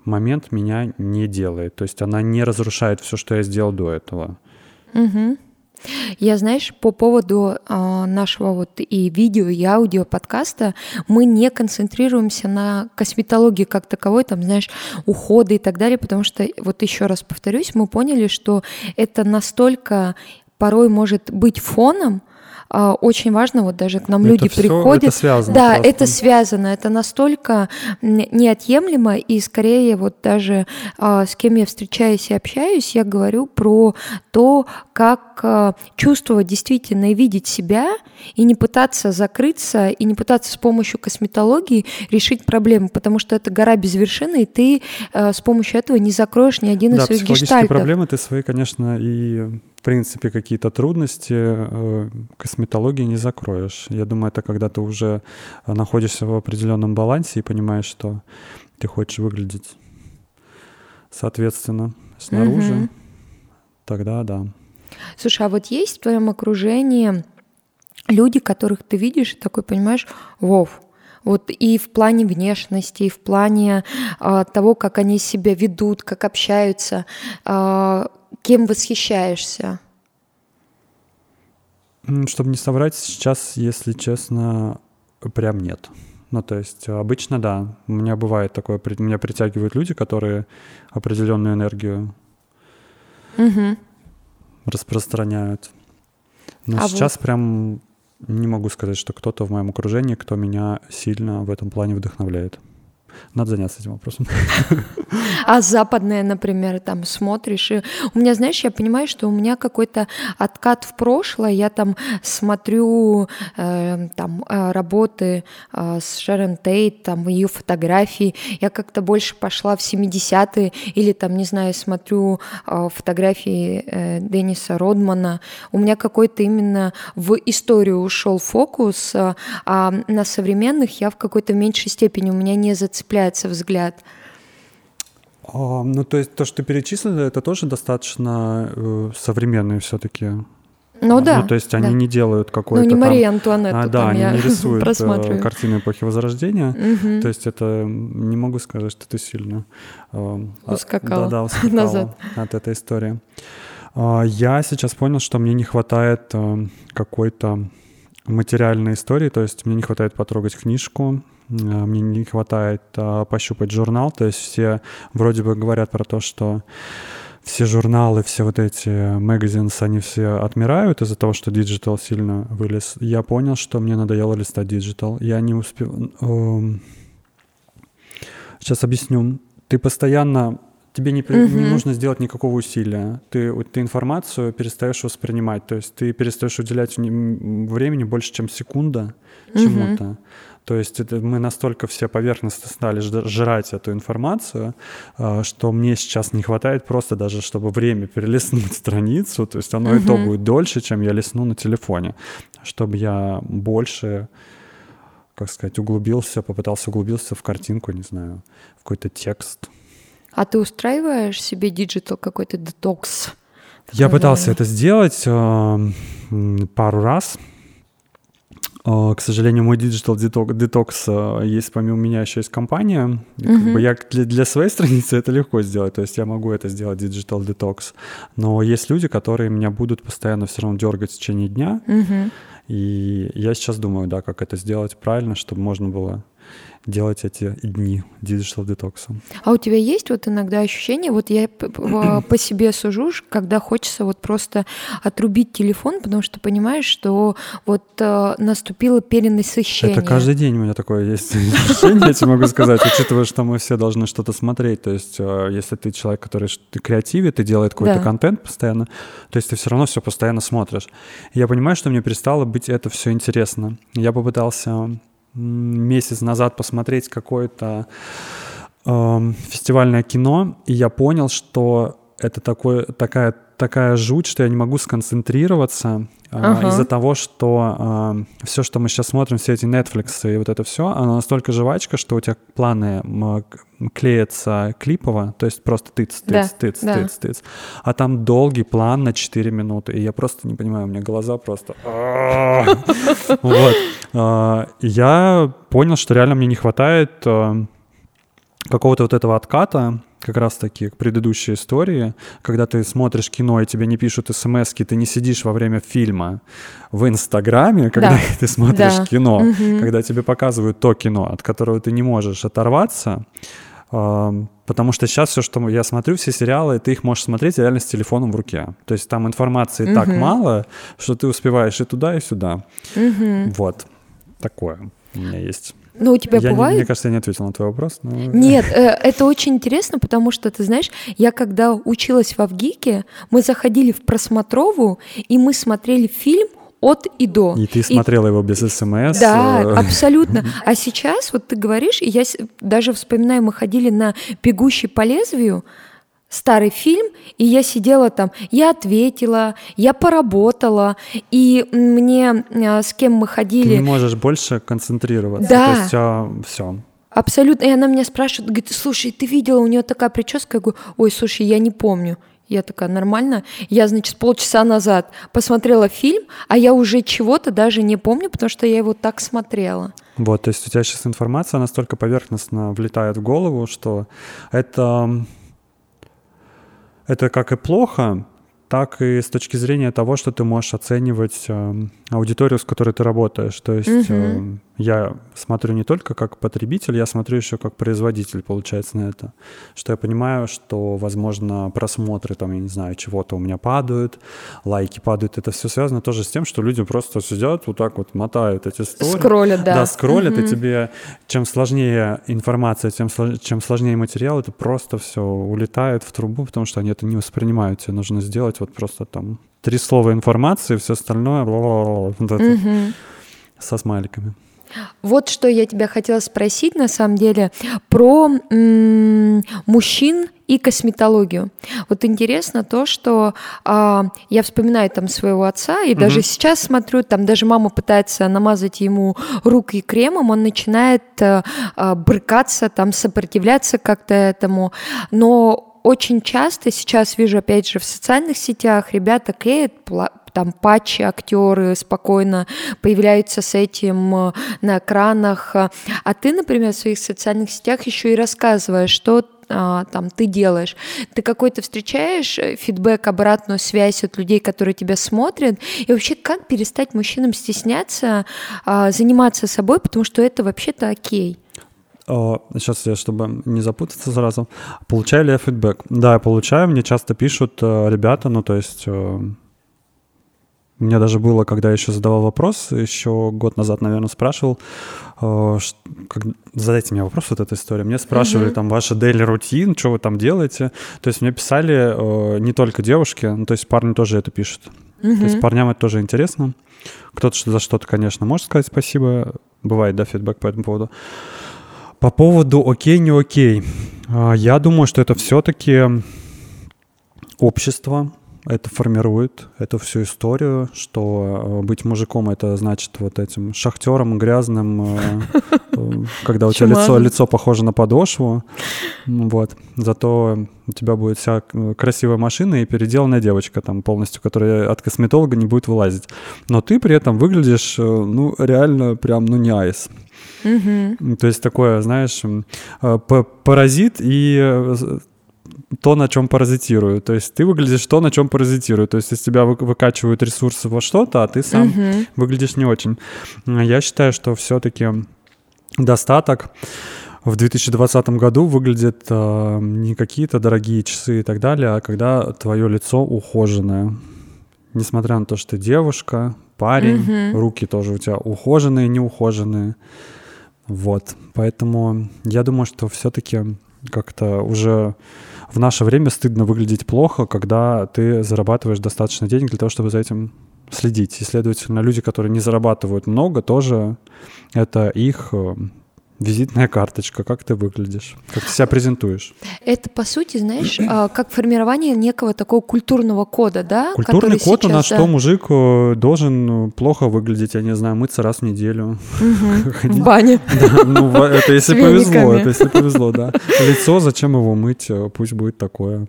момент меня не делает. То есть она не разрушает все, что я сделал до этого. Угу. Я, знаешь, по поводу э, нашего вот и видео, и аудио подкаста, мы не концентрируемся на косметологии как таковой, там, знаешь, ухода и так далее, потому что, вот еще раз повторюсь, мы поняли, что это настолько порой может быть фоном, а, очень важно, вот даже к нам это люди все, приходят. Это связано. Да, просто. это связано, это настолько неотъемлемо, и скорее вот даже а, с кем я встречаюсь и общаюсь, я говорю про то, как а, чувствовать действительно и видеть себя, и не пытаться закрыться, и не пытаться с помощью косметологии решить проблему, потому что это гора без вершины, и ты с помощью этого не закроешь ни один да, из своих гештальтов. проблемы ты свои, конечно, и принципе, какие-то трудности э, косметологии не закроешь. Я думаю, это когда ты уже находишься в определенном балансе и понимаешь, что ты хочешь выглядеть соответственно снаружи, угу. тогда да. Слушай, а вот есть в твоем окружении люди, которых ты видишь и такой понимаешь, Вов, вот и в плане внешности, и в плане а, того, как они себя ведут, как общаются, а, Кем восхищаешься? Чтобы не соврать, сейчас, если честно, прям нет. Ну, то есть обычно, да, у меня бывает такое, меня притягивают люди, которые определенную энергию угу. распространяют. Но а сейчас вот... прям не могу сказать, что кто-то в моем окружении, кто меня сильно в этом плане вдохновляет. Надо заняться этим вопросом. А западное, например, там смотришь, и у меня, знаешь, я понимаю, что у меня какой-то откат в прошлое, я там смотрю э, там э, работы э, с Шерон Тейт, там ее фотографии, я как-то больше пошла в 70-е, или там, не знаю, смотрю э, фотографии э, Денниса Родмана, у меня какой-то именно в историю ушел фокус, э, а на современных я в какой-то меньшей степени, у меня не зацепилась цепляется взгляд? А, ну, то есть то, что ты перечислила, это тоже достаточно э, современные все-таки. Ну да. Ну, то есть они да. не делают какой-то. Ну, не Мария Антуанетту. А, да, они не рисуют э, картины эпохи Возрождения. Угу. То есть это не могу сказать, что ты сильно э, ускакала, да, да, ускакала назад от этой истории. Э, я сейчас понял, что мне не хватает э, какой-то материальной истории, то есть мне не хватает потрогать книжку, мне не хватает а, пощупать журнал. То есть все вроде бы говорят про то, что все журналы, все вот эти magazines, они все отмирают из-за того, что digital сильно вылез. Я понял, что мне надоело листать digital. Я не успел... Сейчас эм, объясню. Ты постоянно тебе не, угу. не нужно сделать никакого усилия. Ты, ты информацию перестаешь воспринимать, то есть ты перестаешь уделять времени больше, чем секунда чему-то. То есть это, мы настолько все поверхностно стали жрать эту информацию, а, что мне сейчас не хватает просто даже, чтобы время перелистнуть страницу. То есть оно угу. и то будет дольше, чем я листну на телефоне, чтобы я больше как сказать, углубился, попытался углубиться в картинку, не знаю, в какой-то текст. А ты устраиваешь себе digital какой-то детокс? Я пытался это сделать э, пару раз. Э, к сожалению, мой digital детокс э, есть помимо меня еще есть компания. Как бы я для, для своей страницы это легко сделать, то есть я могу это сделать digital детокс. Но есть люди, которые меня будут постоянно все равно дергать в течение дня. Uh-huh. И я сейчас думаю, да, как это сделать правильно, чтобы можно было делать эти дни digital детокса. А у тебя есть вот иногда ощущение, вот я по себе сужу, когда хочется вот просто отрубить телефон, потому что понимаешь, что вот э, наступило перенасыщение. Это каждый день у меня такое есть ощущение, я тебе могу сказать, учитывая, что мы все должны что-то смотреть. То есть э, если ты человек, который ты креативит, ты делает какой-то контент постоянно, то есть ты все равно все постоянно смотришь. я понимаю, что мне перестало быть это все интересно. Я попытался месяц назад посмотреть какое-то э, фестивальное кино, и я понял, что это такое, такая, такая жуть, что я не могу сконцентрироваться э, ага. из-за того, что э, все, что мы сейчас смотрим, все эти Netflix и вот это все, оно настолько жвачка, что у тебя планы клеятся клипово, то есть просто тыц, тыц, да, тыц, да. тыц, тыц. А там долгий план на 4 минуты, и я просто не понимаю, у меня глаза просто... Вот. А, я понял, что реально мне не хватает а, какого-то вот этого отката, как раз-таки к предыдущей истории, когда ты смотришь кино и тебе не пишут смс ты не сидишь во время фильма в Инстаграме, когда да. ты смотришь да. кино, угу. когда тебе показывают то кино, от которого ты не можешь оторваться, потому что сейчас все, что я смотрю, все сериалы, ты их можешь смотреть реально с телефоном в руке. То есть там информации угу. так мало, что ты успеваешь и туда, и сюда. Угу. Вот такое у меня есть. Но у тебя я бывает? Не, мне кажется, я не ответил на твой вопрос. Но... Нет, э, это очень интересно, потому что, ты знаешь, я когда училась в Авгике, мы заходили в просмотровую, и мы смотрели фильм от и до. И ты смотрела и... его без смс? Да, э. абсолютно. А сейчас, вот ты говоришь, и я даже вспоминаю, мы ходили на «Бегущий по лезвию», старый фильм, и я сидела там, я ответила, я поработала, и мне а, с кем мы ходили... Ты не можешь больше концентрироваться. Да. То есть а, все. Абсолютно. И она меня спрашивает, говорит, слушай, ты видела, у нее такая прическа? Я говорю, ой, слушай, я не помню. Я такая, нормально. Я, значит, полчаса назад посмотрела фильм, а я уже чего-то даже не помню, потому что я его так смотрела. Вот, то есть у тебя сейчас информация настолько поверхностно влетает в голову, что это, это как и плохо, так и с точки зрения того, что ты можешь оценивать э, аудиторию, с которой ты работаешь. То есть угу. э, я смотрю не только как потребитель, я смотрю еще как производитель, получается, на это. Что я понимаю, что, возможно, просмотры, там, я не знаю, чего-то у меня падают, лайки падают. Это все связано тоже с тем, что люди просто сидят вот так вот, мотают эти истории. Скроллят, да. Да, скроллят, угу. и тебе чем сложнее информация, тем чем сложнее материал, это просто все улетает в трубу, потому что они это не воспринимают. Тебе нужно сделать вот просто там три слова информации, все остальное вот это, угу. со смайликами. Вот что я тебя хотела спросить на самом деле про м- мужчин и косметологию. Вот интересно то, что а, я вспоминаю там своего отца, и угу. даже сейчас смотрю, там даже мама пытается намазать ему руки кремом, он начинает а, а, брыкаться, там сопротивляться как-то этому, но очень часто сейчас вижу, опять же, в социальных сетях ребята клеят там патчи, актеры спокойно появляются с этим э, на экранах. А ты, например, в своих социальных сетях еще и рассказываешь, что а, там ты делаешь. Ты какой-то встречаешь э, фидбэк, обратную связь от людей, которые тебя смотрят, и вообще как перестать мужчинам стесняться а, заниматься собой, потому что это вообще-то окей. Сейчас я, чтобы не запутаться сразу. Получаю ли я фидбэк? Да, я получаю. Мне часто пишут э, ребята, ну, то есть У меня даже было, когда я еще задавал вопрос, еще год назад, наверное, спрашивал, э, как, задайте мне вопрос, вот эта история. Мне спрашивали mm-hmm. там ваша daily рутин, что вы там делаете. То есть мне писали э, не только девушки, ну, то есть парни тоже это пишут. Mm-hmm. То есть парням это тоже интересно. Кто-то за что-то, конечно, может сказать спасибо. Бывает, да, фидбэк по этому поводу. По поводу окей, не окей. А, я думаю, что это все-таки общество, это формирует эту всю историю, что э, быть мужиком это значит вот этим шахтером грязным, э, э, когда у тебя лицо, лицо похоже на подошву, вот. Зато у тебя будет вся красивая машина и переделанная девочка там полностью, которая от косметолога не будет вылазить. Но ты при этом выглядишь, ну, реально прям, ну, не айс. Угу. То есть такое, знаешь, паразит и то, на чем паразитирую. То есть ты выглядишь то, на чем паразитирую. То есть из тебя выкачивают ресурсы во что-то, а ты сам угу. выглядишь не очень. Я считаю, что все-таки достаток в 2020 году выглядит э, не какие-то дорогие часы и так далее, а когда твое лицо ухоженное. Несмотря на то, что ты девушка, парень, угу. руки тоже у тебя ухоженные, неухоженные. Вот. Поэтому я думаю, что все-таки как-то уже в наше время стыдно выглядеть плохо, когда ты зарабатываешь достаточно денег для того, чтобы за этим следить. И, следовательно, люди, которые не зарабатывают много, тоже это их э, визитная карточка, как ты выглядишь, как ты себя презентуешь. Это, по сути, знаешь, а, как формирование некого такого культурного кода, да? Культурный код сейчас, у нас, да... что мужик э, должен плохо выглядеть, я не знаю, мыться раз в неделю. В бане. Ну, это если повезло, это если повезло, да. Лицо, зачем его мыть, э, пусть будет такое.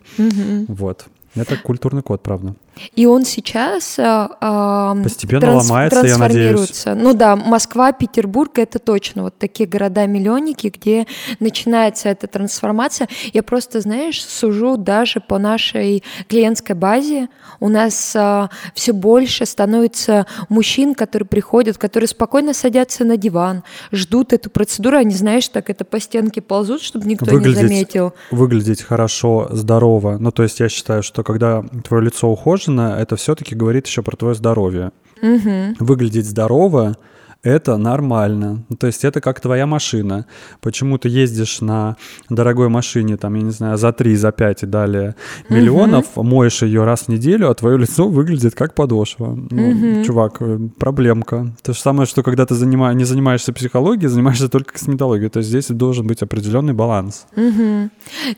Вот. Это культурный код, правда. И он сейчас э, постепенно транс, ломается, я надеюсь. Ну да, Москва, Петербург это точно вот такие города-миллионники, где начинается эта трансформация. Я просто, знаешь, сужу даже по нашей клиентской базе. У нас э, все больше становится мужчин, которые приходят, которые спокойно садятся на диван, ждут эту процедуру, они, знаешь, так это по стенке ползут, чтобы никто выглядеть, не заметил. Выглядеть хорошо, здорово. Ну то есть я считаю, что когда твое лицо ухожено, мороженое, это все-таки говорит еще про твое здоровье. Угу. Выглядеть здорово это нормально. То есть это как твоя машина. Почему ты ездишь на дорогой машине, там, я не знаю, за 3, за 5 и далее миллионов, угу. моешь ее раз в неделю, а твое лицо выглядит как подошва. Ну, угу. чувак, э, проблемка. То же самое, что когда ты занима... не занимаешься психологией, занимаешься только косметологией. То есть здесь должен быть определенный баланс. Угу.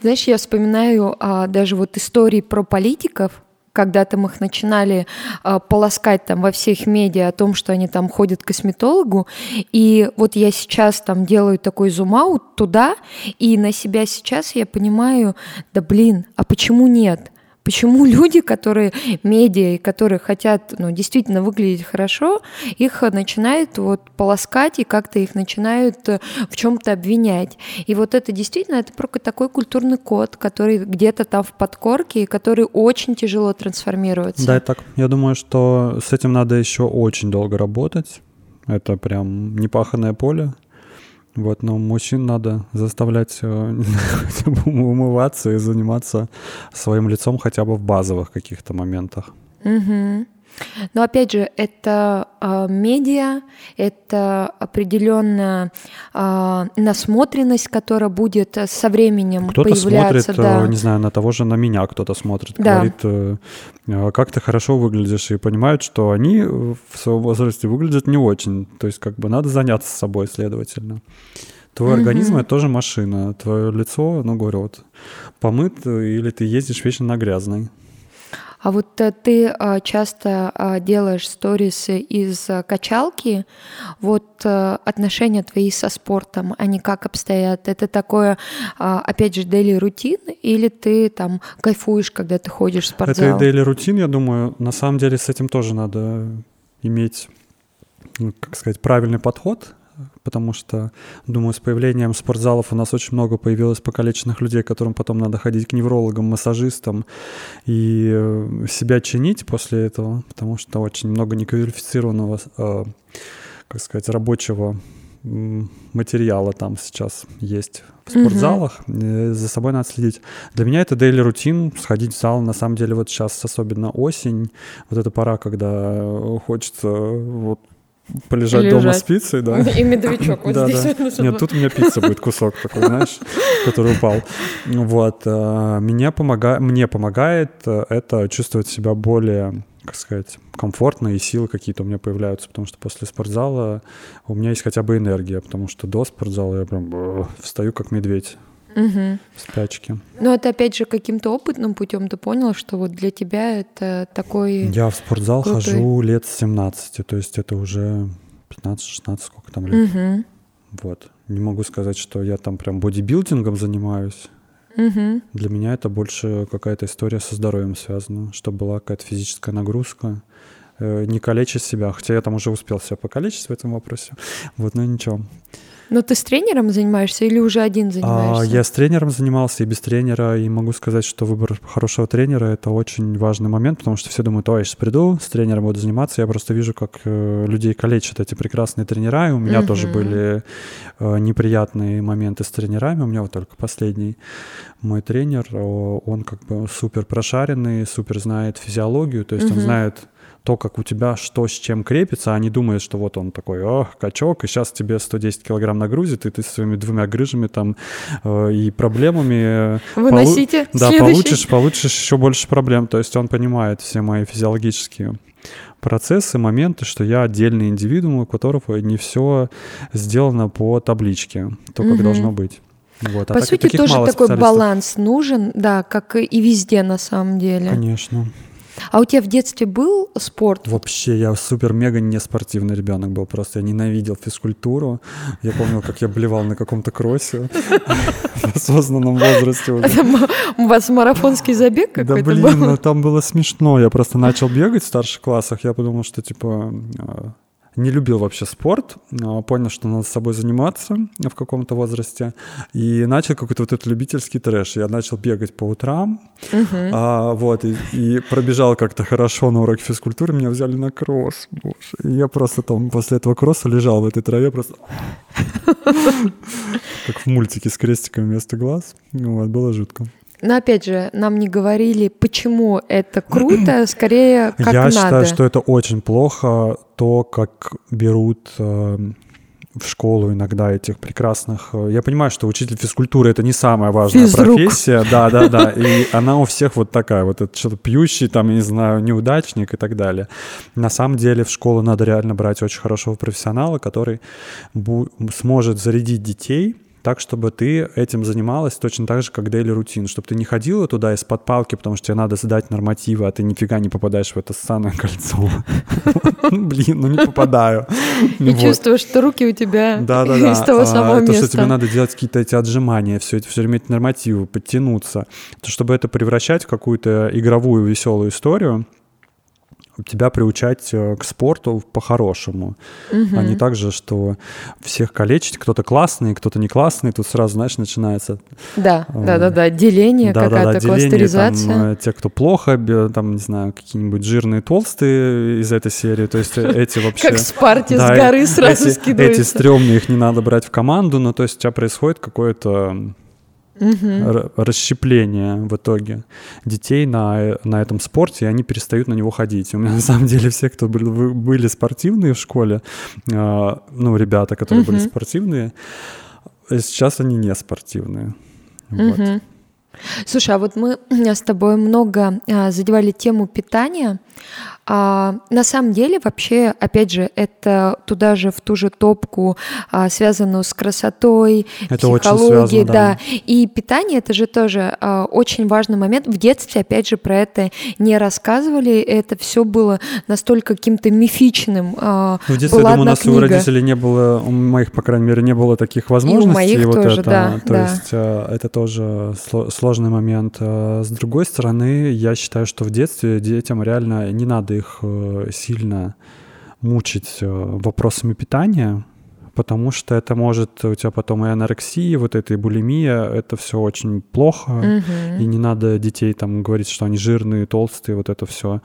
Знаешь, я вспоминаю а, даже вот истории про политиков, когда там их начинали э, полоскать там во всех медиа о том, что они там ходят к косметологу, и вот я сейчас там делаю такой зум-аут туда, и на себя сейчас я понимаю, да блин, а почему нет? Почему люди, которые медиа, которые хотят ну, действительно выглядеть хорошо, их начинают вот полоскать и как-то их начинают э, в чем-то обвинять. И вот это действительно это просто такой культурный код, который где-то там в подкорке, и который очень тяжело трансформируется. Да, так. Я думаю, что с этим надо еще очень долго работать. Это прям непаханное поле. Вот, но мужчин надо заставлять э, умываться и заниматься своим лицом хотя бы в базовых каких-то моментах. Угу. Но опять же, это э, медиа, это определенная э, насмотренность, которая будет со временем кто-то появляться. Кто-то смотрит, да. не знаю, на того же, на меня кто-то смотрит, да. говорит, э, как ты хорошо выглядишь, и понимают, что они в своем возрасте выглядят не очень. То есть как бы надо заняться собой, следовательно. Твой угу. организм — это тоже машина. Твое лицо, ну, говорю, вот, помыт или ты ездишь вечно на грязной. А вот э, ты а, часто а, делаешь сторисы из качалки. Вот отношения твои со спортом, они как обстоят? Это такое, опять же, daily рутин или ты там кайфуешь, когда ты ходишь в спортзал? Это daily рутин, я думаю. На самом деле с этим тоже надо иметь, ну, как сказать, правильный подход потому что, думаю, с появлением спортзалов у нас очень много появилось покалеченных людей, которым потом надо ходить к неврологам, массажистам и э, себя чинить после этого, потому что очень много неквалифицированного, э, как сказать, рабочего материала там сейчас есть в спортзалах, угу. за собой надо следить. Для меня это daily рутин, сходить в зал, на самом деле вот сейчас особенно осень, вот эта пора, когда хочется вот полежать Лежать. дома с пиццей, да. И медовичок вот да, здесь. Да. Нет, тут у меня пицца будет кусок такой, знаешь, который упал. Вот. А, меня помогает, мне помогает э, это чувствовать себя более как сказать, комфортно, и силы какие-то у меня появляются, потому что после спортзала у меня есть хотя бы энергия, потому что до спортзала я прям встаю как медведь угу. спячки. Но это опять же каким-то опытным путем ты понял, что вот для тебя это такой... Я в спортзал крутой... хожу лет с 17, то есть это уже 15-16, сколько там лет. Угу. Вот. Не могу сказать, что я там прям бодибилдингом занимаюсь. Угу. Для меня это больше какая-то история со здоровьем связана, чтобы была какая-то физическая нагрузка, э, не калечить себя, хотя я там уже успел себя покалечить в этом вопросе. Вот, но ничего. Но ты с тренером занимаешься или уже один занимаешься? А, я с тренером занимался и без тренера, и могу сказать, что выбор хорошего тренера — это очень важный момент, потому что все думают, ой, я сейчас приду, с тренером буду заниматься. Я просто вижу, как э, людей калечат эти прекрасные тренера, и у меня угу. тоже были э, неприятные моменты с тренерами, у меня вот только последний мой тренер, он как бы супер прошаренный, супер знает физиологию, то есть угу. он знает то, как у тебя что с чем крепится, а не думает, что вот он такой, о, качок, и сейчас тебе 110 килограмм нагрузит, и ты своими двумя грыжами там э, и проблемами... Выносите полу- Да, получишь, получишь еще больше проблем. То есть он понимает все мои физиологические процессы, моменты, что я отдельный индивидуум, у которого не все сделано по табличке, то, как угу. должно быть. Вот. А по так, сути, тоже такой баланс нужен, да, как и везде на самом деле. Конечно. А у тебя в детстве был спорт? Вообще, я супер-мега не спортивный ребенок был. Просто я ненавидел физкультуру. Я помню, как я блевал на каком-то кроссе в осознанном возрасте. У вас марафонский забег какой-то Да блин, ну там было смешно. Я просто начал бегать в старших классах. Я подумал, что типа а, не любил вообще спорт, а, понял, что надо с собой заниматься в каком-то возрасте, и начал какой-то вот этот любительский трэш. Я начал бегать по утрам, uh-huh. а, вот, и, и пробежал как-то хорошо на уроке физкультуры, меня взяли на кросс, боже. И я просто там после этого кросса лежал в этой траве просто... Как в мультике с крестиками вместо глаз. Вот, было жутко. Но опять же, нам не говорили, почему это круто, скорее как Я надо. считаю, что это очень плохо, то, как берут э, в школу иногда этих прекрасных... Э, я понимаю, что учитель физкультуры — это не самая важная Физрук. профессия. Да, да, да. И она у всех вот такая, вот это что-то пьющий, там, не знаю, неудачник и так далее. На самом деле в школу надо реально брать очень хорошего профессионала, который сможет зарядить детей — так, чтобы ты этим занималась точно так же, как daily рутин, чтобы ты не ходила туда из-под палки, потому что тебе надо сдать нормативы, а ты нифига не попадаешь в это ссаное кольцо. Блин, ну не попадаю. И чувствуешь, что руки у тебя из того а, самого места. То, что тебе надо делать какие-то эти отжимания, все эти все время эти нормативы, подтянуться. То, чтобы это превращать в какую-то игровую веселую историю, тебя приучать э, к спорту по-хорошему, угу. а не так же, что всех калечить, кто-то классный, кто-то не классный, тут сразу, знаешь, начинается... Да, э, да, да, да, деление, да, какая-то да, да, кластеризация. Там, э, те, кто плохо, там, не знаю, какие-нибудь жирные, толстые из этой серии, то есть эти вообще... Как Спарте с горы сразу скидываются. Эти стрёмные, их не надо брать в команду, но то есть у тебя происходит какое-то угу. расщепление в итоге детей на, на этом спорте, и они перестают на него ходить. У меня на самом деле все, кто были, были спортивные в школе, э, ну, ребята, которые угу. были спортивные, сейчас они не спортивные. Угу. Вот. Слушай, а вот мы с тобой много а, задевали тему питания. А, на самом деле, вообще, опять же, это туда же в ту же топку, а, связанную с красотой, это психологией, связано, да. да. И питание это же тоже а, очень важный момент. В детстве, опять же, про это не рассказывали. Это все было настолько каким-то мифичным. А, в детстве, Была я думаю, у нас книга. у родителей не было, у моих, по крайней мере, не было таких возможностей. И у моих вот тоже, это, да. То да. есть а, это тоже сложный момент. А, с другой стороны, я считаю, что в детстве детям реально не надо их э, сильно мучить э, вопросами питания, потому что это может у тебя потом и анорексия, вот эта и булимия, это все очень плохо, Мгм. и не надо детей там говорить, что они жирные, толстые, вот это все.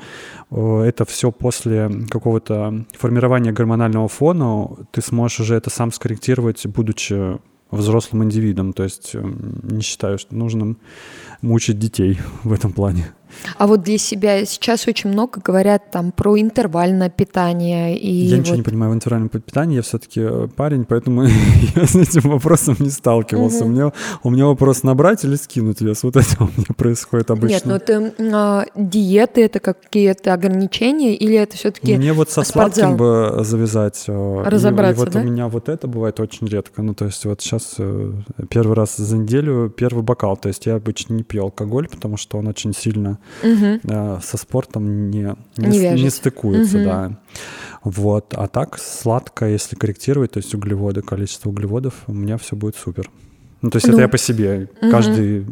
Это все после какого-то формирования гормонального фона, ты сможешь уже это сам скорректировать, будучи взрослым индивидом. То есть э, не считаю, что нужным мучить детей в этом плане. А вот для себя сейчас очень много говорят там про интервальное питание и Я ничего вот- не понимаю в интервальном питании, я все-таки парень, поэтому я с этим вопросом не сталкивался. У, меня, у меня вопрос набрать или скинуть вес. Вот это у меня происходит обычно. Нет, ну это а, диеты, это какие-то ограничения или это все-таки Мне вот со спортзал? сладким бы завязать. э, и- Разобраться, и вот да? у меня вот это бывает очень редко. Ну, то есть вот сейчас э, первый раз за неделю первый бокал. То есть я обычно не пью алкоголь, потому что он очень сильно Э, со спортом не, Не не, с- не стыкуется, Мгм. да. Вот. А так сладко, если корректировать, то есть углеводы, количество углеводов, у меня все будет супер. Ну, то есть Ну, это я по себе. мгм. Каждый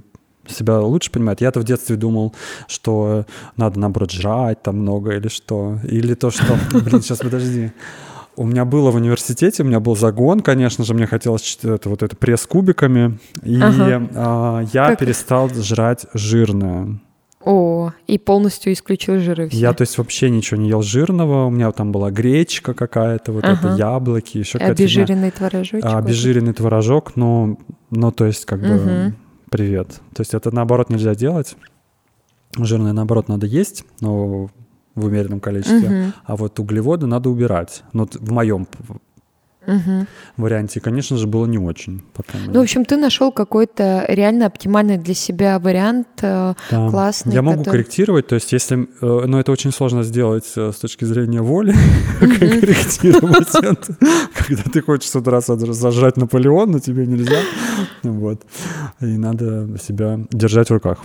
себя лучше понимает. Я-то в детстве думал, что надо, наоборот, жрать там много или что. Или то, что... Блин, сейчас подожди. У меня было в университете, у меня был загон, конечно же, мне хотелось это, вот это пресс кубиками, и Ага. а, я Как? перестал жрать жирное. О, и полностью исключил жиры все. Я, то есть, вообще ничего не ел жирного. У меня там была гречка какая-то, вот это Ага. яблоки, еще какая-то фигня. Обезжиренный творожочек. А, обезжиренный творожок, ну, ну, то есть, как бы, Мгм. привет. То есть, это наоборот нельзя делать. Жирное, наоборот, надо есть, но в умеренном количестве. Мгм. А вот углеводы надо убирать. Ну, в моем Мгм. варианте, конечно же, было не очень. Ну, в общем, ты нашел какой-то реально оптимальный для себя вариант. э, Да. классный, Я могу который- корректировать, то есть если... э, Но это очень сложно сделать э, с точки зрения воли, корректировать это. Когда ты хочешь с утра зажрать Наполеон, но тебе нельзя. Вот. И надо себя держать в руках.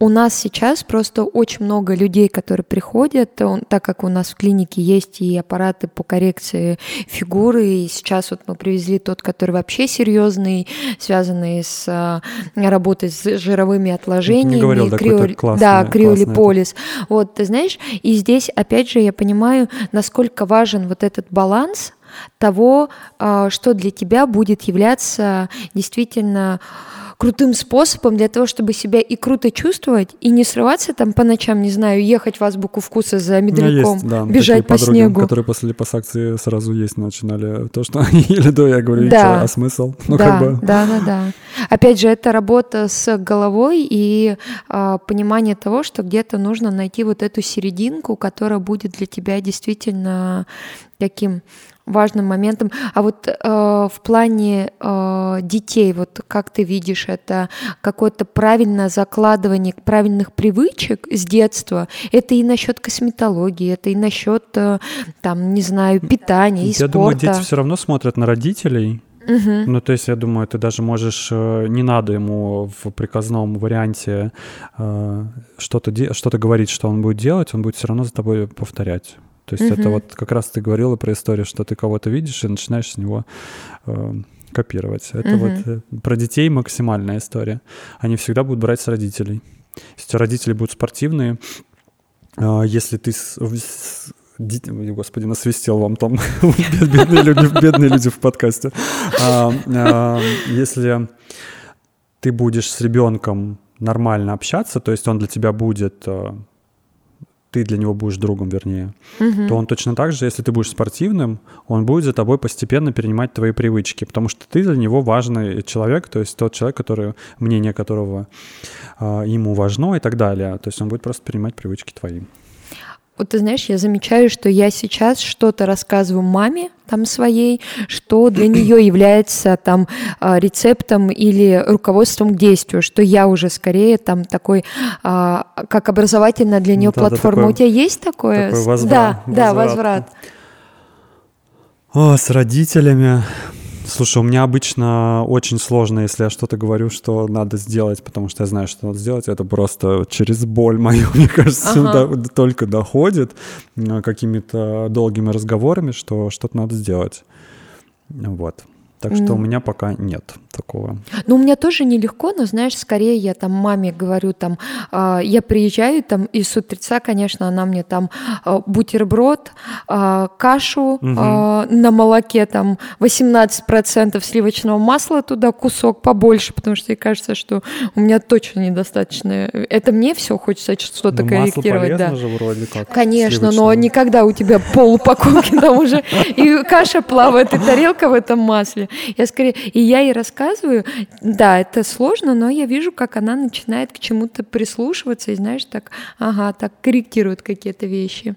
У нас сейчас просто очень много людей, которые приходят, он- так как у нас в клинике есть и аппараты по коррекции фигуры, и сейчас вот мы привезли тот, который вообще серьезный, связанный с а, работой с жировыми отложениями. говорил, да, какой-то классный- да, криолиполис. Вот, ты знаешь, и здесь, опять же, я понимаю, насколько важен вот этот баланс того, а, что для тебя будет являться действительно крутым способом для того, чтобы себя и круто чувствовать, и не срываться там по ночам, не знаю, ехать в азбуку вкуса за У меня медляком, есть, да, бежать такие по подруги, снегу. которые после липосакции сразу есть начинали то, что они ели до, я говорю, Да. чё, а смысл? Ну, да, как бы... да, да, да. Опять же, это работа с головой и а, понимание того, что где-то нужно найти вот эту серединку, которая будет для тебя действительно таким важным моментом. А вот э, в плане э, детей, вот как ты видишь это, какое-то правильное закладывание правильных привычек с детства, это и насчет косметологии, это и насчет, э, там, не знаю, питания, и Я спорта. думаю, дети все равно смотрят на родителей. Мгм. Ну, то есть, я думаю, ты даже можешь, э, не надо ему в приказном варианте э, что-то, де- что-то говорить, что он будет делать, он будет все равно за тобой повторять. То есть это Мгм. вот как раз ты говорила про историю, что ты кого-то видишь и начинаешь с него э, копировать. Это Мгм. вот э, про детей максимальная история. Они всегда будут брать с родителей. Если родители будут спортивные, а, если ты с- с- Господи, насвистел вам там бедные люди, бедные люди в подкасте. А, а, Если ты будешь с ребенком нормально общаться, то есть он для тебя будет, а, ты для него будешь другом, вернее, Мгм. то он точно так же, если ты будешь спортивным, он будет за тобой постепенно перенимать твои привычки, потому что ты для него важный человек, то есть тот человек, который, мнение которого а, ему важно и так далее. То есть он будет просто перенимать привычки твои. Вот ты знаешь, я замечаю, что я сейчас что-то рассказываю маме там своей, что для нее является там а, рецептом или руководством к действию, что я уже скорее там такой, а, как образовательная для нее да, да, платформа. такой- У тебя есть такое? такой возврат- да, да, возврат. возврат. О, с родителями. Слушай, у меня обычно очень сложно, если я что-то говорю, что надо сделать, потому что я знаю, что надо сделать. Это просто через боль мою, мне кажется, Ага. до- только доходит э, какими-то долгими разговорами, что что-то надо сделать. Вот. Так что у меня пока нет такого. Ну, у меня тоже нелегко, но, знаешь, скорее я там маме говорю, там, э, я приезжаю, там, из утреца, конечно, она мне там э, бутерброд, э, кашу угу. э, на молоке, там, 18% сливочного масла туда, кусок побольше, потому что ей кажется, что у меня точно недостаточно. Это мне все хочется что-то ну, корректировать. Масло да. же вроде как. Конечно, но никогда у тебя пол упаковки там уже, и каша плавает, и тарелка в этом масле. Я скорее, и я ей рассказываю, да, это сложно, но я вижу, как она начинает к чему-то прислушиваться и, знаешь, так, ага, так корректирует какие-то вещи.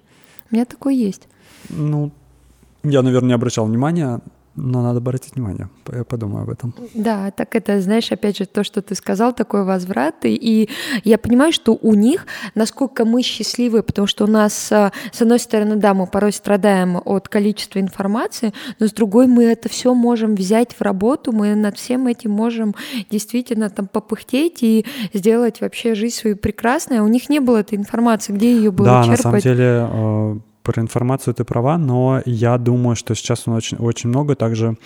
У меня такое есть. Ну, я, наверное, не обращал внимания но надо обратить внимание, я подумаю об этом. Да, так это, знаешь, опять же, то, что ты сказал, такой возврат. И я понимаю, что у них, насколько мы счастливы, потому что у нас, а, с одной стороны, да, мы порой страдаем от количества информации, но с другой мы это все можем взять в работу, мы над всем этим можем действительно там попыхтеть и сделать вообще жизнь свою прекрасной. А у них не было этой информации, где ее было да, черпать? на самом деле э, про информацию ты права, но я думаю, что сейчас очень, очень много также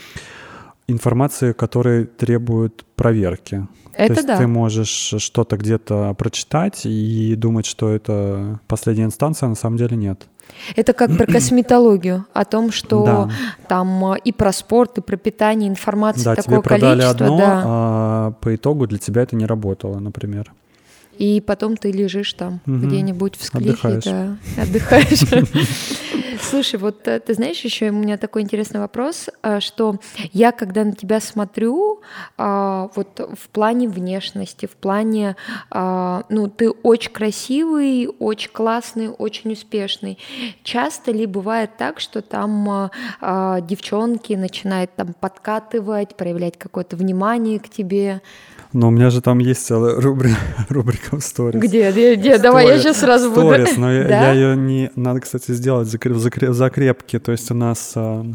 информации, которые требуют проверки. Это То есть да. ты можешь что-то где-то прочитать и думать, что это последняя инстанция, а на самом деле нет. Это как про косметологию, о том, что да. там и про спорт, и про питание информации да, такого тебе продали количества. Одно, да. а по итогу для тебя это не работало, например и потом ты лежишь там угу. где-нибудь в склифе, отдыхаешь. да, отдыхаешь. Слушай, вот э, ты знаешь, еще у меня такой интересный вопрос, э, что я, когда на тебя смотрю, а, вот в плане внешности, в плане, а, ну, ты очень красивый, очень классный, очень успешный. Часто ли бывает так, что там а, девчонки начинают там подкатывать, проявлять какое-то внимание к тебе? Но у меня же там есть целая рубрика, рубрика в сторис. Где? Где? где? Давай я сейчас сразу буду. Сторис, но я, я ее не... Надо, кстати, сделать закреп, закреп, закрепки. То есть у нас... А...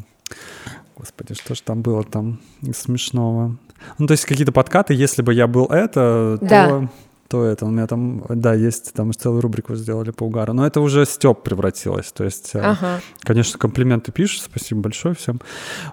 Господи, что же там было там смешного? Ну, то есть какие-то подкаты, если бы я был это, да. то то это. У меня там, да, есть, там целую рубрику сделали по угару. Но это уже степ превратилось. То есть, э, ага. конечно, комплименты пишут, спасибо большое всем.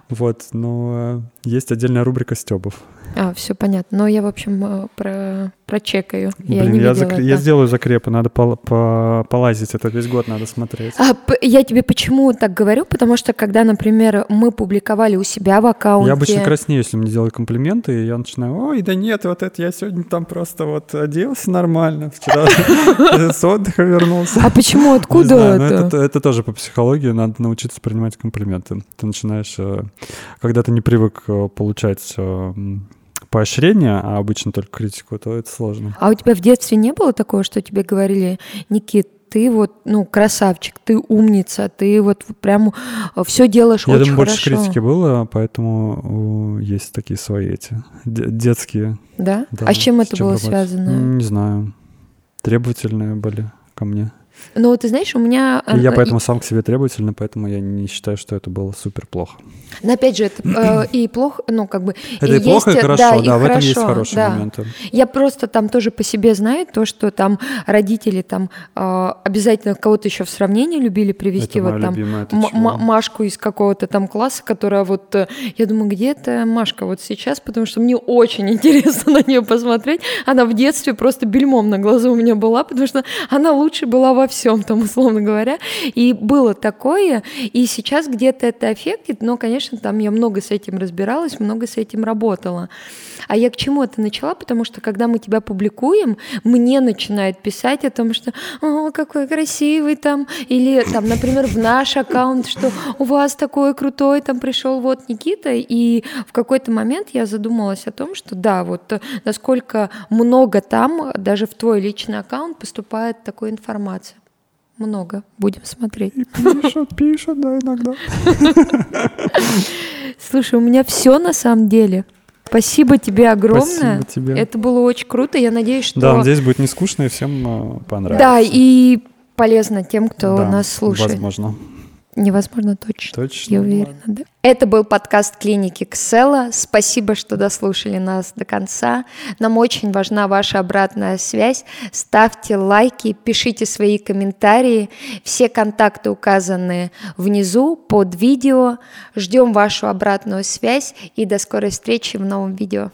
Вот, но есть отдельная рубрика стебов. А, все понятно. Но я, в общем, э, про, прочекаю. я не я, зак... я сделаю закрепы, надо по, по, полазить, это весь год надо смотреть. А, я тебе почему так говорю? Потому что, когда, например, мы публиковали у себя в аккаунте... Я обычно краснею, если мне делают комплименты, и я начинаю, ой, да нет, вот это я сегодня там просто вот оделся нормально, вчера с отдыха вернулся. А почему, откуда это? Это тоже по психологии, надо научиться принимать комплименты. Ты начинаешь, э, когда ты не привык э, получать поощрение, а обычно только критику, то это сложно. А у тебя в детстве не было такого, что тебе говорили, Никит, ты вот, ну, красавчик, ты умница, ты вот прям все делаешь Я очень думаю, хорошо. больше критики было, поэтому есть такие свои эти детские. Да? да а с чем это было работать? связано? Не знаю. Требовательные были ко мне. Ну, ты знаешь, у меня... И я поэтому сам к себе требовательный, поэтому я не считаю, что это было супер плохо. Но опять же, это э, и плохо, ну, как бы... Это и, и плохо, есть, и хорошо, да, да и в хорошо, этом есть хорошие да. моменты. Я просто там тоже по себе знаю то, что там родители там э, обязательно кого-то еще в сравнении любили привести, это вот там любимая, Машку из какого-то там класса, которая вот... Э, я думаю, где это Машка вот сейчас, потому что мне очень интересно на нее посмотреть. Она в детстве просто бельмом на глазу у меня была, потому что она лучше была во всем, там, условно говоря. И было такое, и сейчас где-то это аффектит, но, конечно, там я много с этим разбиралась, много с этим работала. А я к чему это начала? Потому что, когда мы тебя публикуем, мне начинает писать о том, что «О, какой красивый там», или там, например, в наш аккаунт, что «У вас такой крутой, там пришел вот Никита», и в какой-то момент я задумалась о том, что да, вот насколько много там, даже в твой личный аккаунт поступает такой информации много. Будем смотреть. И пишут, пишут, да, иногда. Слушай, у меня все на самом деле. Спасибо тебе огромное. Спасибо тебе. Это было очень круто. Я надеюсь, что... Да, надеюсь, будет не скучно и всем э, понравится. Да, и полезно тем, кто да, нас слушает. Возможно. Невозможно точно. Точно. Я уверена, да. Это был подкаст клиники Ксела. Спасибо, что дослушали нас до конца. Нам очень важна ваша обратная связь. Ставьте лайки, пишите свои комментарии. Все контакты указаны внизу под видео. Ждем вашу обратную связь и до скорой встречи в новом видео.